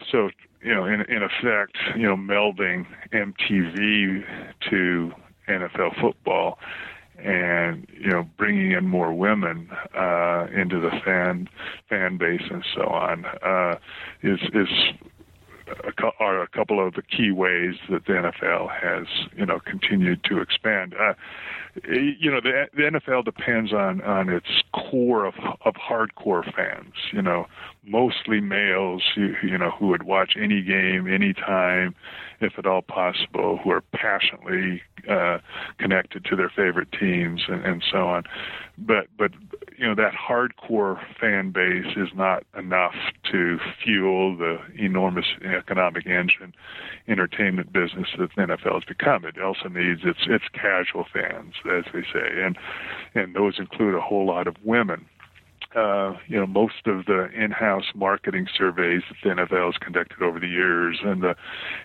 So you know in in effect you know melding mtv to NFL football and you know bringing in more women uh, into the fan fan base and so on uh, is is a, are a couple of the key ways that the NFL has you know continued to expand. Uh, you know the, the NFL depends on on its core of of hardcore fans. You know, mostly males. You, know who would watch any game anytime, if at all possible. Who are passionately uh, connected to their favorite teams and, and so on. But but you know that hardcore fan base is not enough to fuel the enormous economic engine entertainment business that the NFL has become. It also needs its its casual fans as they say, and and those include a whole lot of women. Uh, you know, most of the in-house marketing surveys that the NFL has conducted over the years, and the,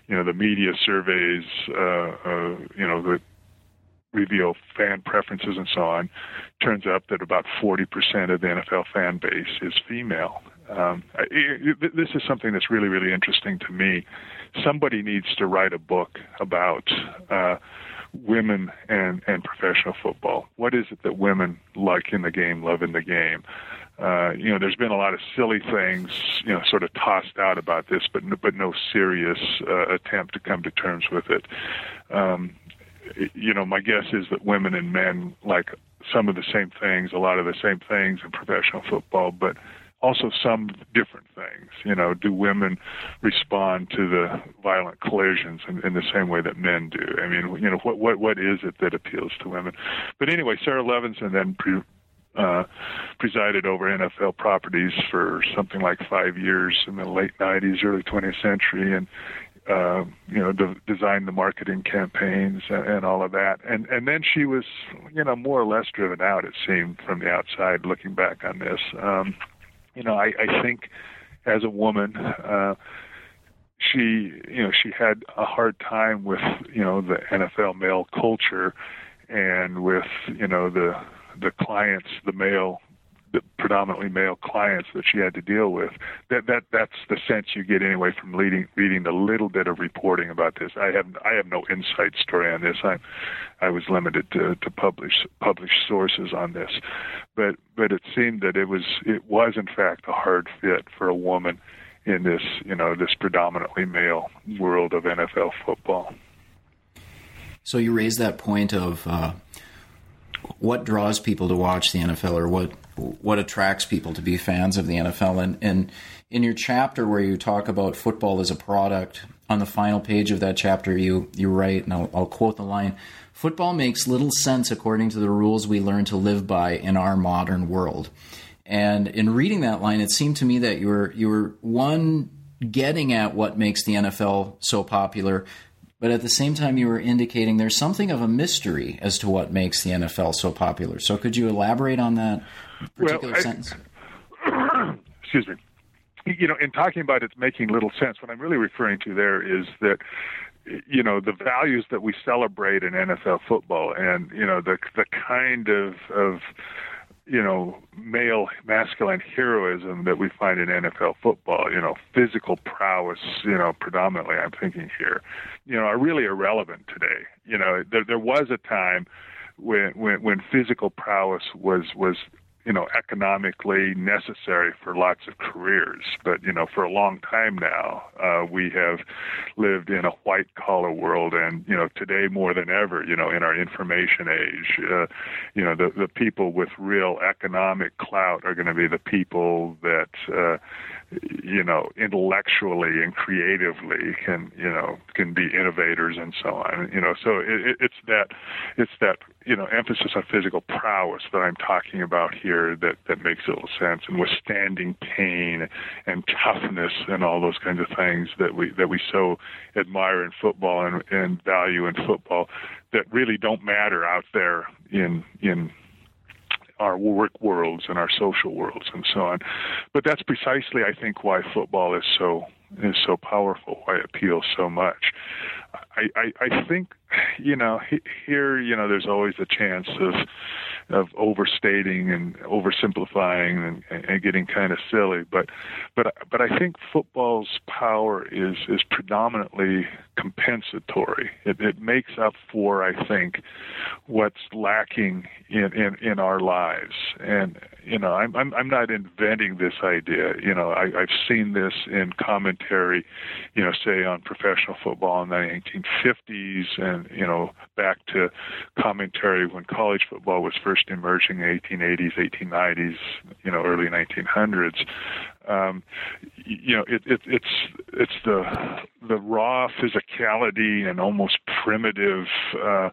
you know, the media surveys, uh, uh, you know, that reveal fan preferences and so on, turns up that about 40% of the NFL fan base is female. Um, it, it, this is something that's really, really interesting to me. Somebody needs to write a book about uh, women and, and professional football. What is it that women like in the game, love in the game? Uh, you know, there's been a lot of silly things, you know, sort of tossed out about this, but but no serious uh, attempt to come to terms with it. Um, you know, my guess is that women and men like some of the same things, a lot of the same things in professional football, but also some different things. You know, do women respond to the violent collisions in, in the same way that men do? I mean, you know, what what what is it that appeals to women? But anyway, Sara Levinson then pre, uh, presided over NFL properties for something like five years in the late '90s, early 20th century, and uh, you know, de- designed the marketing campaigns and, and all of that. And and then she was, you know, more or less driven out. It seemed from the outside, looking back on this. Um, you know, I, I think as a woman, uh, she, you know, she had a hard time with, you know, the NFL male culture, and with, you know, the the clients, the male the predominantly male clients that she had to deal with. That that that's the sense you get anyway from reading reading the little bit of reporting about this. I have I have no inside story on this. I I was limited to to publish publish sources on this, but but it seemed that it was it was in fact a hard fit for a woman in this you know this predominantly male world of NFL football. So you raised that point of uh, what draws people to watch the NFL, or what what attracts people to be fans of the NFL. And, and in your chapter where you talk about football as a product, on the final page of that chapter, you you write, and I'll, I'll quote the line: "Football makes little sense according to the rules we learn to live by in our modern world." And in reading that line, it seemed to me that you were you were one getting at what makes the NFL so popular, but at the same time you were indicating there's something of a mystery as to what makes the NFL so popular. So could you elaborate on that particular well, I, sentence? [coughs] excuse me. You know, in talking about it making little sense, what I'm really referring to there is that you know the values that we celebrate in NFL football, and you know the the kind of of you know, male masculine heroism that we find in NFL football, you know, physical prowess, you know, predominantly I'm thinking here, you know, are really irrelevant today. You know, there there was a time when when when physical prowess was was you know, economically necessary for lots of careers. But, you know, for a long time now, uh, we have lived in a white collar world. And, you know, today more than ever, you know, in our information age, uh, you know, the, the people with real economic clout are going to be the people that, uh, you know, intellectually and creatively can, you know, can be innovators and so on. You know, so it, it's that, it's that, you know, emphasis on physical prowess that I'm talking about here that that makes a little sense, and withstanding pain and toughness and all those kinds of things that we that we so admire in football and, and value in football that really don't matter out there in in our work worlds and our social worlds and so on. But that's precisely, I think, why football is so is so powerful, why it appeals so much. I, I, I think, you know, here, you know, there's always a chance of of overstating and oversimplifying and, and getting kind of silly. But but but I think football's power is is predominantly compensatory. It, it makes up for I think what's lacking in, in, in our lives. And you know, I'm I'm I'm not inventing this idea. You know, I, I've seen this in commentary, you know, say on professional football in the 1950s, and you know, back to commentary when college football was first emerging in the 1880s, 1890s, you know, early 1900s um, you know, it, it, it's it's the the raw physicality and almost primitive uh,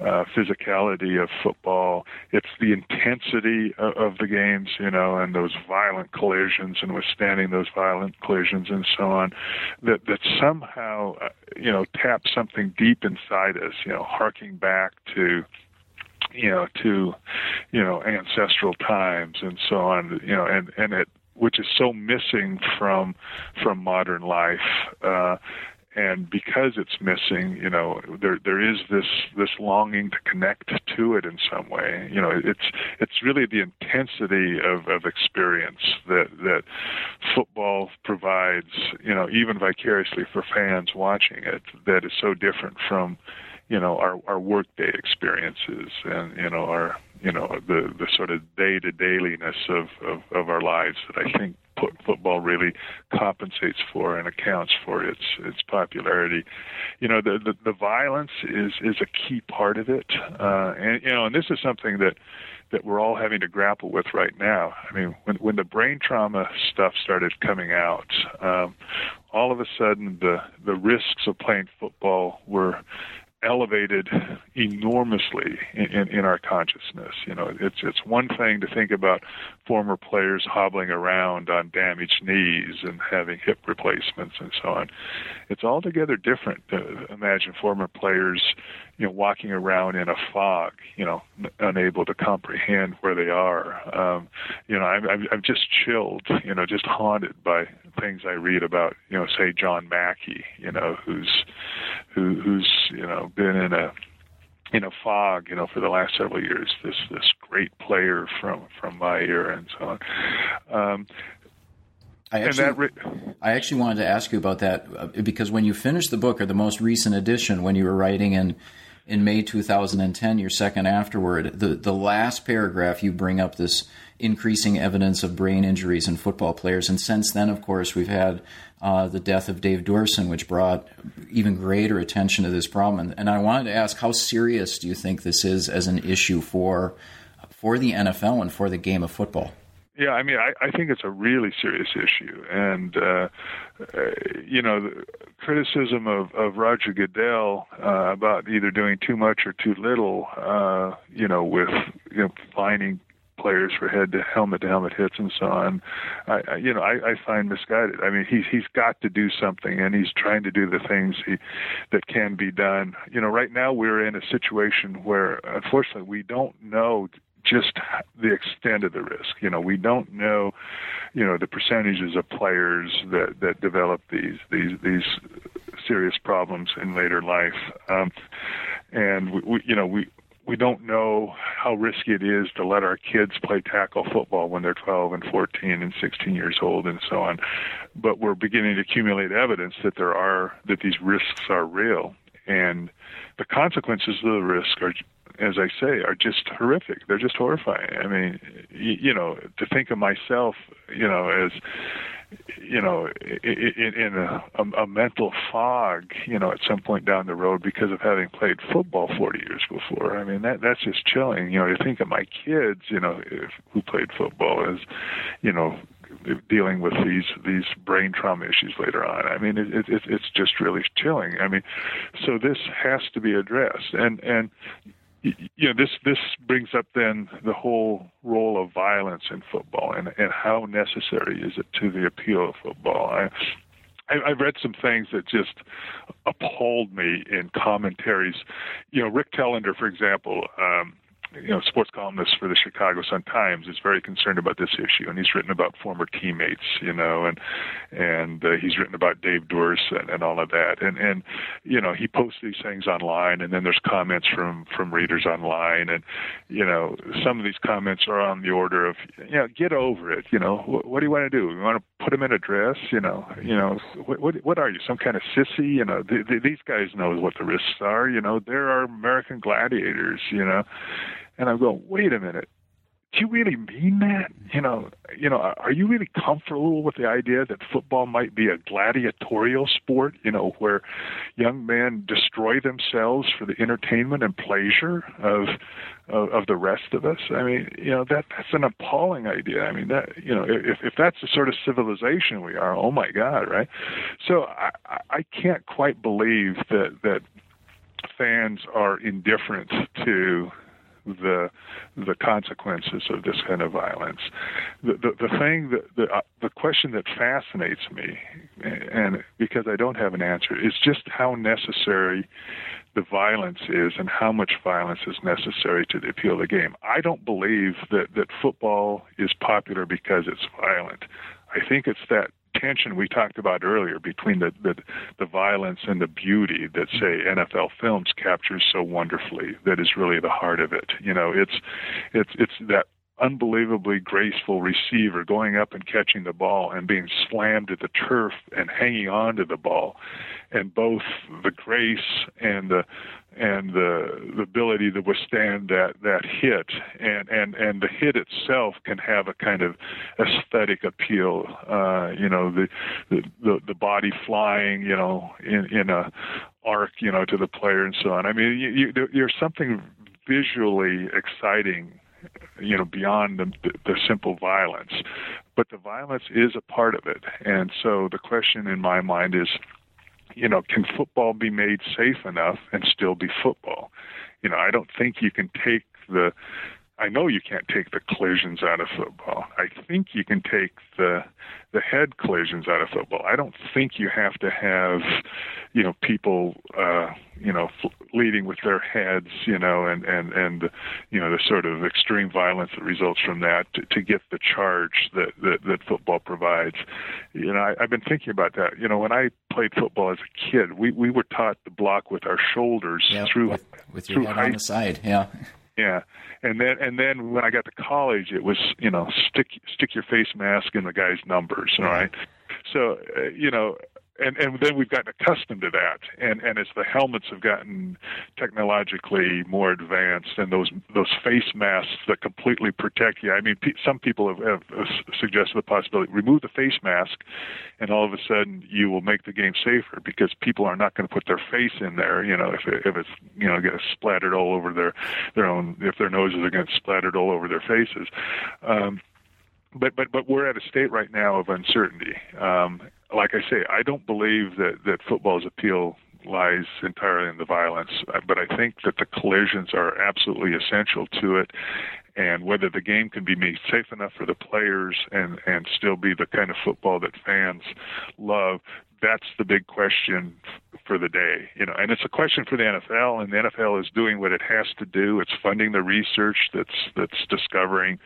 uh, physicality of football. It's the intensity of, of the games, you know, and those violent collisions and withstanding those violent collisions and so on. That that somehow, uh, you know, tap something deep inside us. You know, harking back to you know to you know ancestral times and so on you know and and it which is so missing from from modern life. Uh, and because it's missing, you know, there there is this this longing to connect to it in some way. You know, it's it's really the intensity of, of experience that that football provides. You know, even vicariously for fans watching it, that is so different from you know our our workday experiences and you know our you know the the sort of day to dailiness of, of of our lives that I think football really compensates for and accounts for its its popularity. You know the the, the violence is is a key part of it, uh, and you know and this is something that that we're all having to grapple with right now. I mean, when when the brain trauma stuff started coming out, um, all of a sudden the the risks of playing football were elevated enormously in, in, in, our consciousness. You know, it's it's one thing to think about former players hobbling around on damaged knees and having hip replacements and so on. It's altogether different to imagine former players, you know, walking around in a fog, you know, unable to comprehend where they are. Um, you know, I'm, I'm just chilled, you know, just haunted by things I read about, you know, say John Mackey, you know, who's who, who's you know been in a in a fog, you know, for the last several years. This this great player from from my era and so on. Um, I actually, re- I actually wanted to ask you about that uh, because when you finished the book or the most recent edition, when you were writing in in May 2010, your second afterward, the the last paragraph you bring up this increasing evidence of brain injuries in football players. And since then, of course, we've had uh, the death of Dave Duerson, which brought even greater attention to this problem. And, and, I wanted to ask, how serious do you think this is as an issue for for the NFL and for the game of football? Yeah, I mean, I, I think it's a really serious issue, and uh, uh, you know, the criticism of of Roger Goodell uh, about either doing too much or too little, uh, you know, with you know finding players for head to helmet to helmet hits and so on. I, I you know I, I find misguided. I mean he's he's got to do something and he's trying to do the things he that can be done. You know right now we're in a situation where unfortunately we don't know just the extent of the risk. You know, we don't know, you know, the percentages of players that that develop these these these serious problems in later life. Um, and we, we, you know, we we don't know how risky it is to let our kids play tackle football when they're 12 and 14 and 16 years old and so on. But we're beginning to accumulate evidence that there are that these risks are real and the consequences of the risk are as I say, are just horrific. They're just horrifying. I mean, you, you know, to think of myself, you know, as you know, in, in a, a, mental fog, you know, at some point down the road because of having played football 40 years before. I mean, that that's just chilling. You know, to think of my kids, you know, if, who played football as, you know, dealing with these these brain trauma issues later on. I mean, it, it, it's just really chilling. I mean, so this has to be addressed, and and you know this this brings up then the whole role of violence in football and and how necessary is it to the appeal of football. I, I, have read some things that just appalled me in commentaries. You know, Rick Telander, for example, um, you know, sports columnist for the Chicago Sun Times is very concerned about this issue, and he's written about former teammates, you know, and and uh, he's written about Dave Duerson and, and all of that, and and you know, he posts these things online, and then there's comments from from readers online, and you know, some of these comments are on the order of, you know, get over it, you know, what, what do you want to do? You want to put him in a dress, you know, you know, what what, what are you, some kind of sissy, you know? Th- th- these guys know what the risks are, you know, there are American gladiators, you know and I'm going, wait a minute. Do you really mean that? You know, you know, are you really comfortable with the idea that football might be a gladiatorial sport? You know, where young men destroy themselves for the entertainment and pleasure of of, of the rest of us. I mean, you know, that that's an appalling idea. I mean, that you know, if if that's the sort of civilization we are, oh my God, right? So I I can't quite believe that that fans are indifferent to the the consequences of this kind of violence. The the, the thing that the uh, the question that fascinates me, and because I don't have an answer, is just how necessary the violence is and how much violence is necessary to appeal the game. I don't believe that that football is popular because it's violent. I think it's that tension we talked about earlier between the, the the violence and the beauty that say NFL films captures so wonderfully that is really the heart of it. You know, it's it's it's that unbelievably graceful receiver going up and catching the ball and being slammed to the turf and hanging on to the ball and both the grace and the and the, the ability to withstand that that hit. And and and the hit itself can have a kind of aesthetic appeal. Uh you know the the the, body flying you know in in a arc you know to the player and so on. I mean you, you there's something visually exciting you know beyond the, the simple violence. But the violence is a part of it. And so the question in my mind is you know, can football be made safe enough and still be football? You know, I don't think you can take the I know you can't take the collisions out of football. I think you can take the the head collisions out of football. I don't think you have to have, you know, people, uh, you know, f- leading with their heads, you know, and and and you know the sort of extreme violence that results from that to, to get the charge that, that that football provides. You know, I, I've been thinking about that. You know, when I played football as a kid, we we were taught to block with our shoulders yep, through with, with your head high, on the side. Yeah. Yeah, and then and then when I got to college, it was you know stick stick your face mask in the guy's numbers, all right. So uh, you know and and then we've gotten accustomed to that and and as the helmets have gotten technologically more advanced and those those face masks that completely protect you i mean pe- some people have, have suggested the possibility remove the face mask and all of a sudden you will make the game safer because people are not going to put their face in there you know if it, if it's you know get splattered all over their their own if their noses are getting splattered all over their faces um but but but we're at a state right now of uncertainty. Um, like I say, I don't believe that that football's appeal lies entirely in the violence, uh, but I think that the collisions are absolutely essential to it. And whether the game can be made safe enough for the players and and still be the kind of football that fans love, that's the big question for the day, you know. And it's a question for the NFL, and the NFL is doing what it has to do. It's funding the research that's that's discovering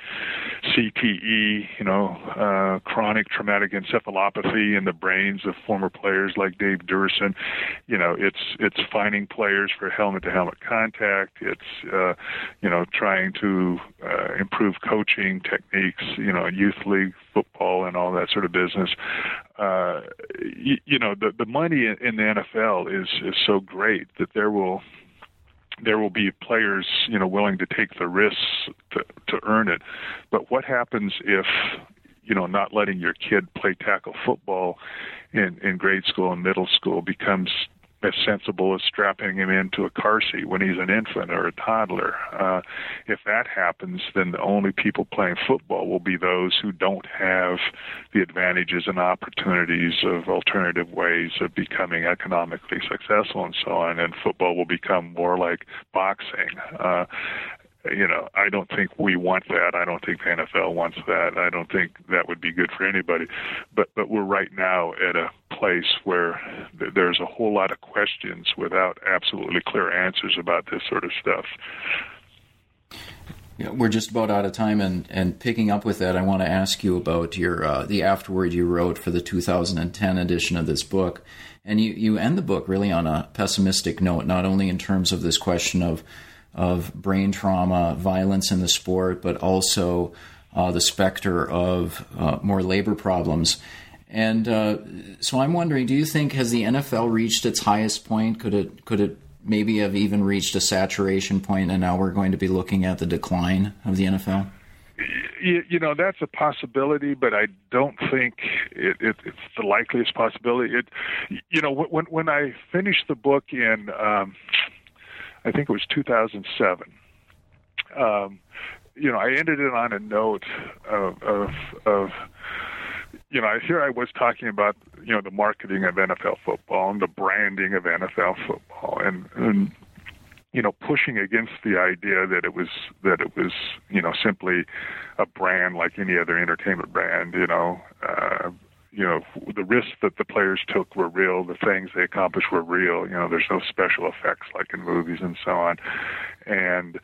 CTE, you know, uh, chronic traumatic encephalopathy in the brains of former players like Dave Duerson. You know, it's it's finding players for helmet-to-helmet contact. It's uh, you know trying to uh, improve coaching techniques, you know, youth league football and all that sort of business. Uh, you, you know, the the money in the NFL is is so great that there will there will be players, you know, willing to take the risks to to earn it. But what happens if you know not letting your kid play tackle football in in grade school and middle school becomes as sensible as strapping him into a car seat when he's an infant or a toddler. Uh, if that happens, then the only people playing football will be those who don't have the advantages and opportunities of alternative ways of becoming economically successful and so on. And football will become more like boxing. Uh, you know, I don't think we want that. I don't think the NFL wants that. I don't think that would be good for anybody. But but we're right now at a place where th- there's a whole lot of questions without absolutely clear answers about this sort of stuff. Yeah, we're just about out of time, and, and picking up with that, I want to ask you about your uh, the afterword you wrote for the 2010 edition of this book, and you, you end the book really on a pessimistic note, not only in terms of this question of of brain trauma, violence in the sport, but also uh, the specter of uh, more labor problems. And uh, so I'm wondering, do you think has the NFL reached its highest point? Could it could it maybe have even reached a saturation point, and now we're going to be looking at the decline of the NFL? You, know that's a possibility, but I don't think it, it, it's the likeliest possibility. It, you know, when when I finished the book in um, I think it was 2007. Um, you know, I ended it on a note of, of, of you know, here I was talking about, you know, the marketing of NFL football and the branding of NFL football and, and you know, pushing against the idea that it was that it was, you know, simply a brand like any other entertainment brand, you know, uh, you know the risks that the players took were real the things they accomplished were real you know there's no special effects like in movies and so on. And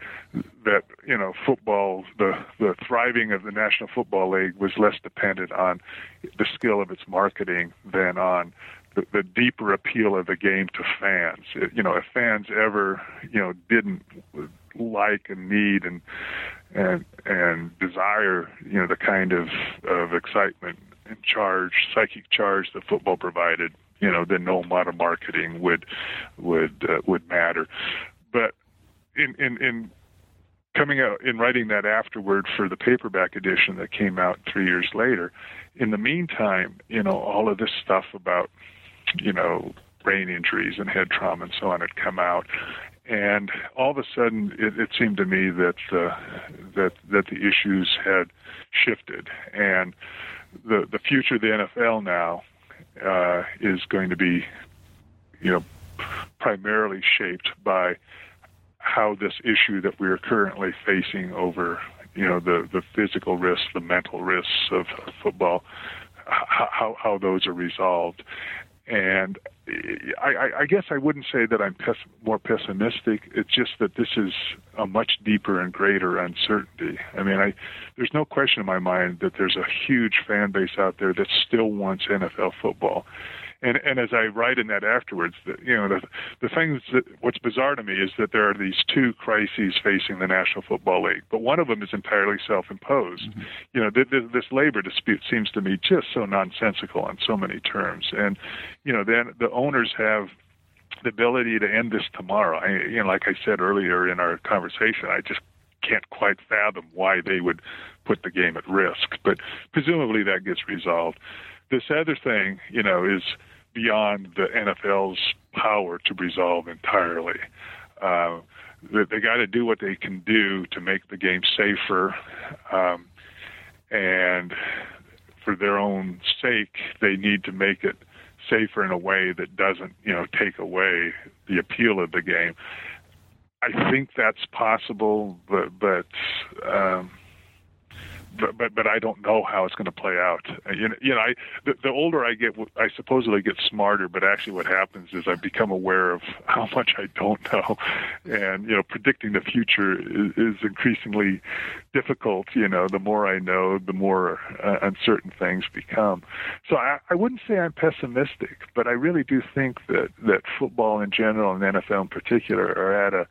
that you know football the the thriving of the national football league was less dependent on the skill of its marketing than on the, the deeper appeal of the game to fans. It, you know if fans ever you know didn't like and need and and and desire you know the kind of of excitement and charge, psychic charge that football provided, you know, then no amount of marketing would would uh, would matter. But in in in coming out in writing that afterward for the paperback edition that came out three years later, in the meantime, you know, all of this stuff about you know brain injuries and head trauma and so on had come out, and all of a sudden it, it seemed to me that that that the issues had shifted and the the future of the NFL now uh, is going to be you know, primarily shaped by how this issue that we are currently facing over, you know, the the physical risks, the mental risks of, of football, how how those are resolved, and I, I guess I wouldn't say that I'm pes- more pessimistic. It's just that this is a much deeper and greater uncertainty. I mean, I there's no question in my mind that there's a huge fan base out there that still wants NFL football and and as I write in that afterwards, the, you know, the the things that what's bizarre to me is that there are these two crises facing the National Football League, but one of them is entirely self-imposed. Mm-hmm. You know, th- th- this labor dispute seems to me just so nonsensical on so many terms, and you know, then the owners have the ability to end this tomorrow. I, you know, like I said earlier in our conversation, I just can't quite fathom why they would put the game at risk. But presumably that gets resolved. This other thing, you know, is beyond the NFL's power to resolve entirely. Uh, they, they got to do what they can do to make the game safer, um, and for their own sake, they need to make it safer in a way that doesn't, you know, take away the appeal of the game. I think that's possible, but but um, but, but I don't know how it's going to play out. Uh, you know, you know, I the, the older I get, I supposedly get smarter, but actually, what happens is I become aware of how [laughs] much I don't know, and you know, predicting the future is, is increasingly difficult. You know, the more I know, the more uh, uncertain things become. So I, I wouldn't say I'm pessimistic, but I really do think that that football in general and NFL in particular are at a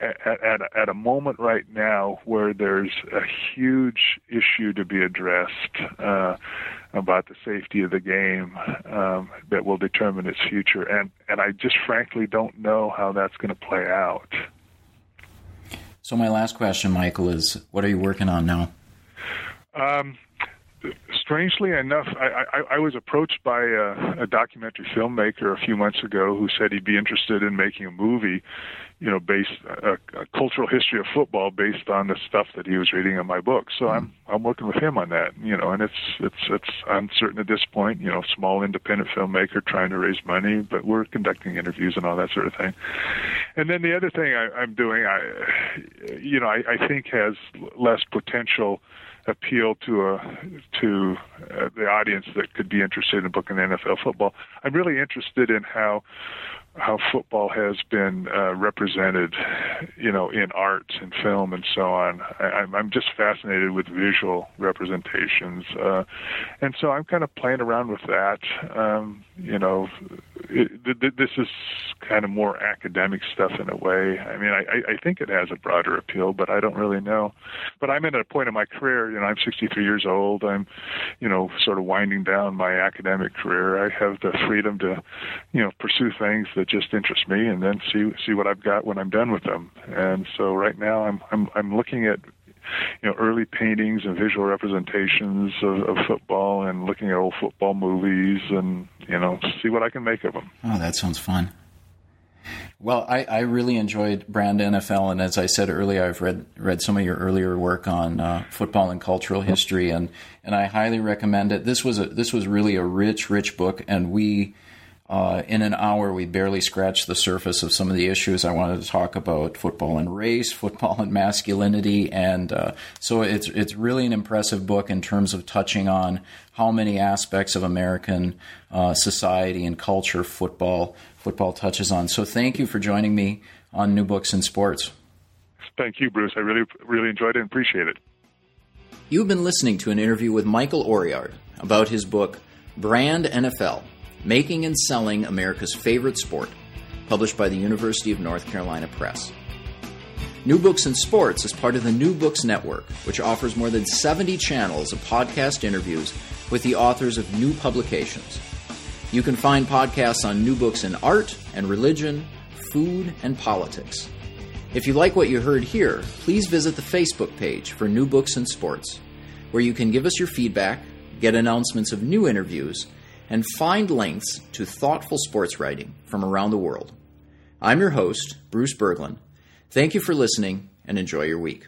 at, at, at a moment right now where there's a huge issue to be addressed uh, about the safety of the game um, that will determine its future, and and I just frankly don't know how that's going to play out. So my last question, Michael, is what are you working on now? Um, strangely enough, I, I, I was approached by a, a documentary filmmaker a few months ago who said he'd be interested in making a movie, you know, based a, a cultural history of football based on the stuff that he was reading in my book. So mm. I'm I'm working with him on that, you know, and it's it's it's uncertain at this point, you know, small independent filmmaker trying to raise money, but we're conducting interviews and all that sort of thing. And then the other thing I, I'm doing, I, you know, I, I think has less potential appeal to a to uh, the audience that could be interested in booking NFL football. I'm really interested in how how football has been uh, represented, you know, in art and film and so on. I, I'm just fascinated with visual representations, uh, and so I'm kind of playing around with that. Um, you know, it, th- this is kind of more academic stuff in a way. I mean, I, I think it has a broader appeal, but I don't really know. But I'm at a point in my career. You know, I'm 63 years old. I'm, you know, sort of winding down my academic career. I have the freedom to, you know, pursue things that just interest me, and then see see what I've got when I'm done with them. And so right now, I'm I'm I'm looking at you know early paintings and visual representations of, of football and looking at old football movies and you know see what I can make of them. Oh, that sounds fun. Well, I, I really enjoyed Brand NFL, and as I said earlier, I've read read some of your earlier work on uh, football and cultural history, and and I highly recommend it. This was a this was really a rich, rich book, and we uh, in an hour, we barely scratched the surface of some of the issues I wanted to talk about: football and race, [laughs] football and masculinity, and uh, so it's it's really an impressive book in terms of touching on how many aspects of American uh, society and culture football football touches on. So, thank you for joining me on New Books in Sports. Thank you, Bruce. I really really enjoyed it and appreciate it. You've been listening to an interview with Michael Oriard about his book Brand NFL Making and Selling America's Favorite Sport, published by the University of North Carolina Press. New Books in Sports is part of the New Books Network, which offers more than 70 channels of podcast interviews with the authors of new publications. You can find podcasts on new books in art and religion, food, and politics. If you like what you heard here, please visit the Facebook page for New Books in Sports, where you can give us your feedback, get announcements of new interviews, and find links to thoughtful sports writing from around the world. I'm your host, Bruce Berglund. Thank you for listening and enjoy your week.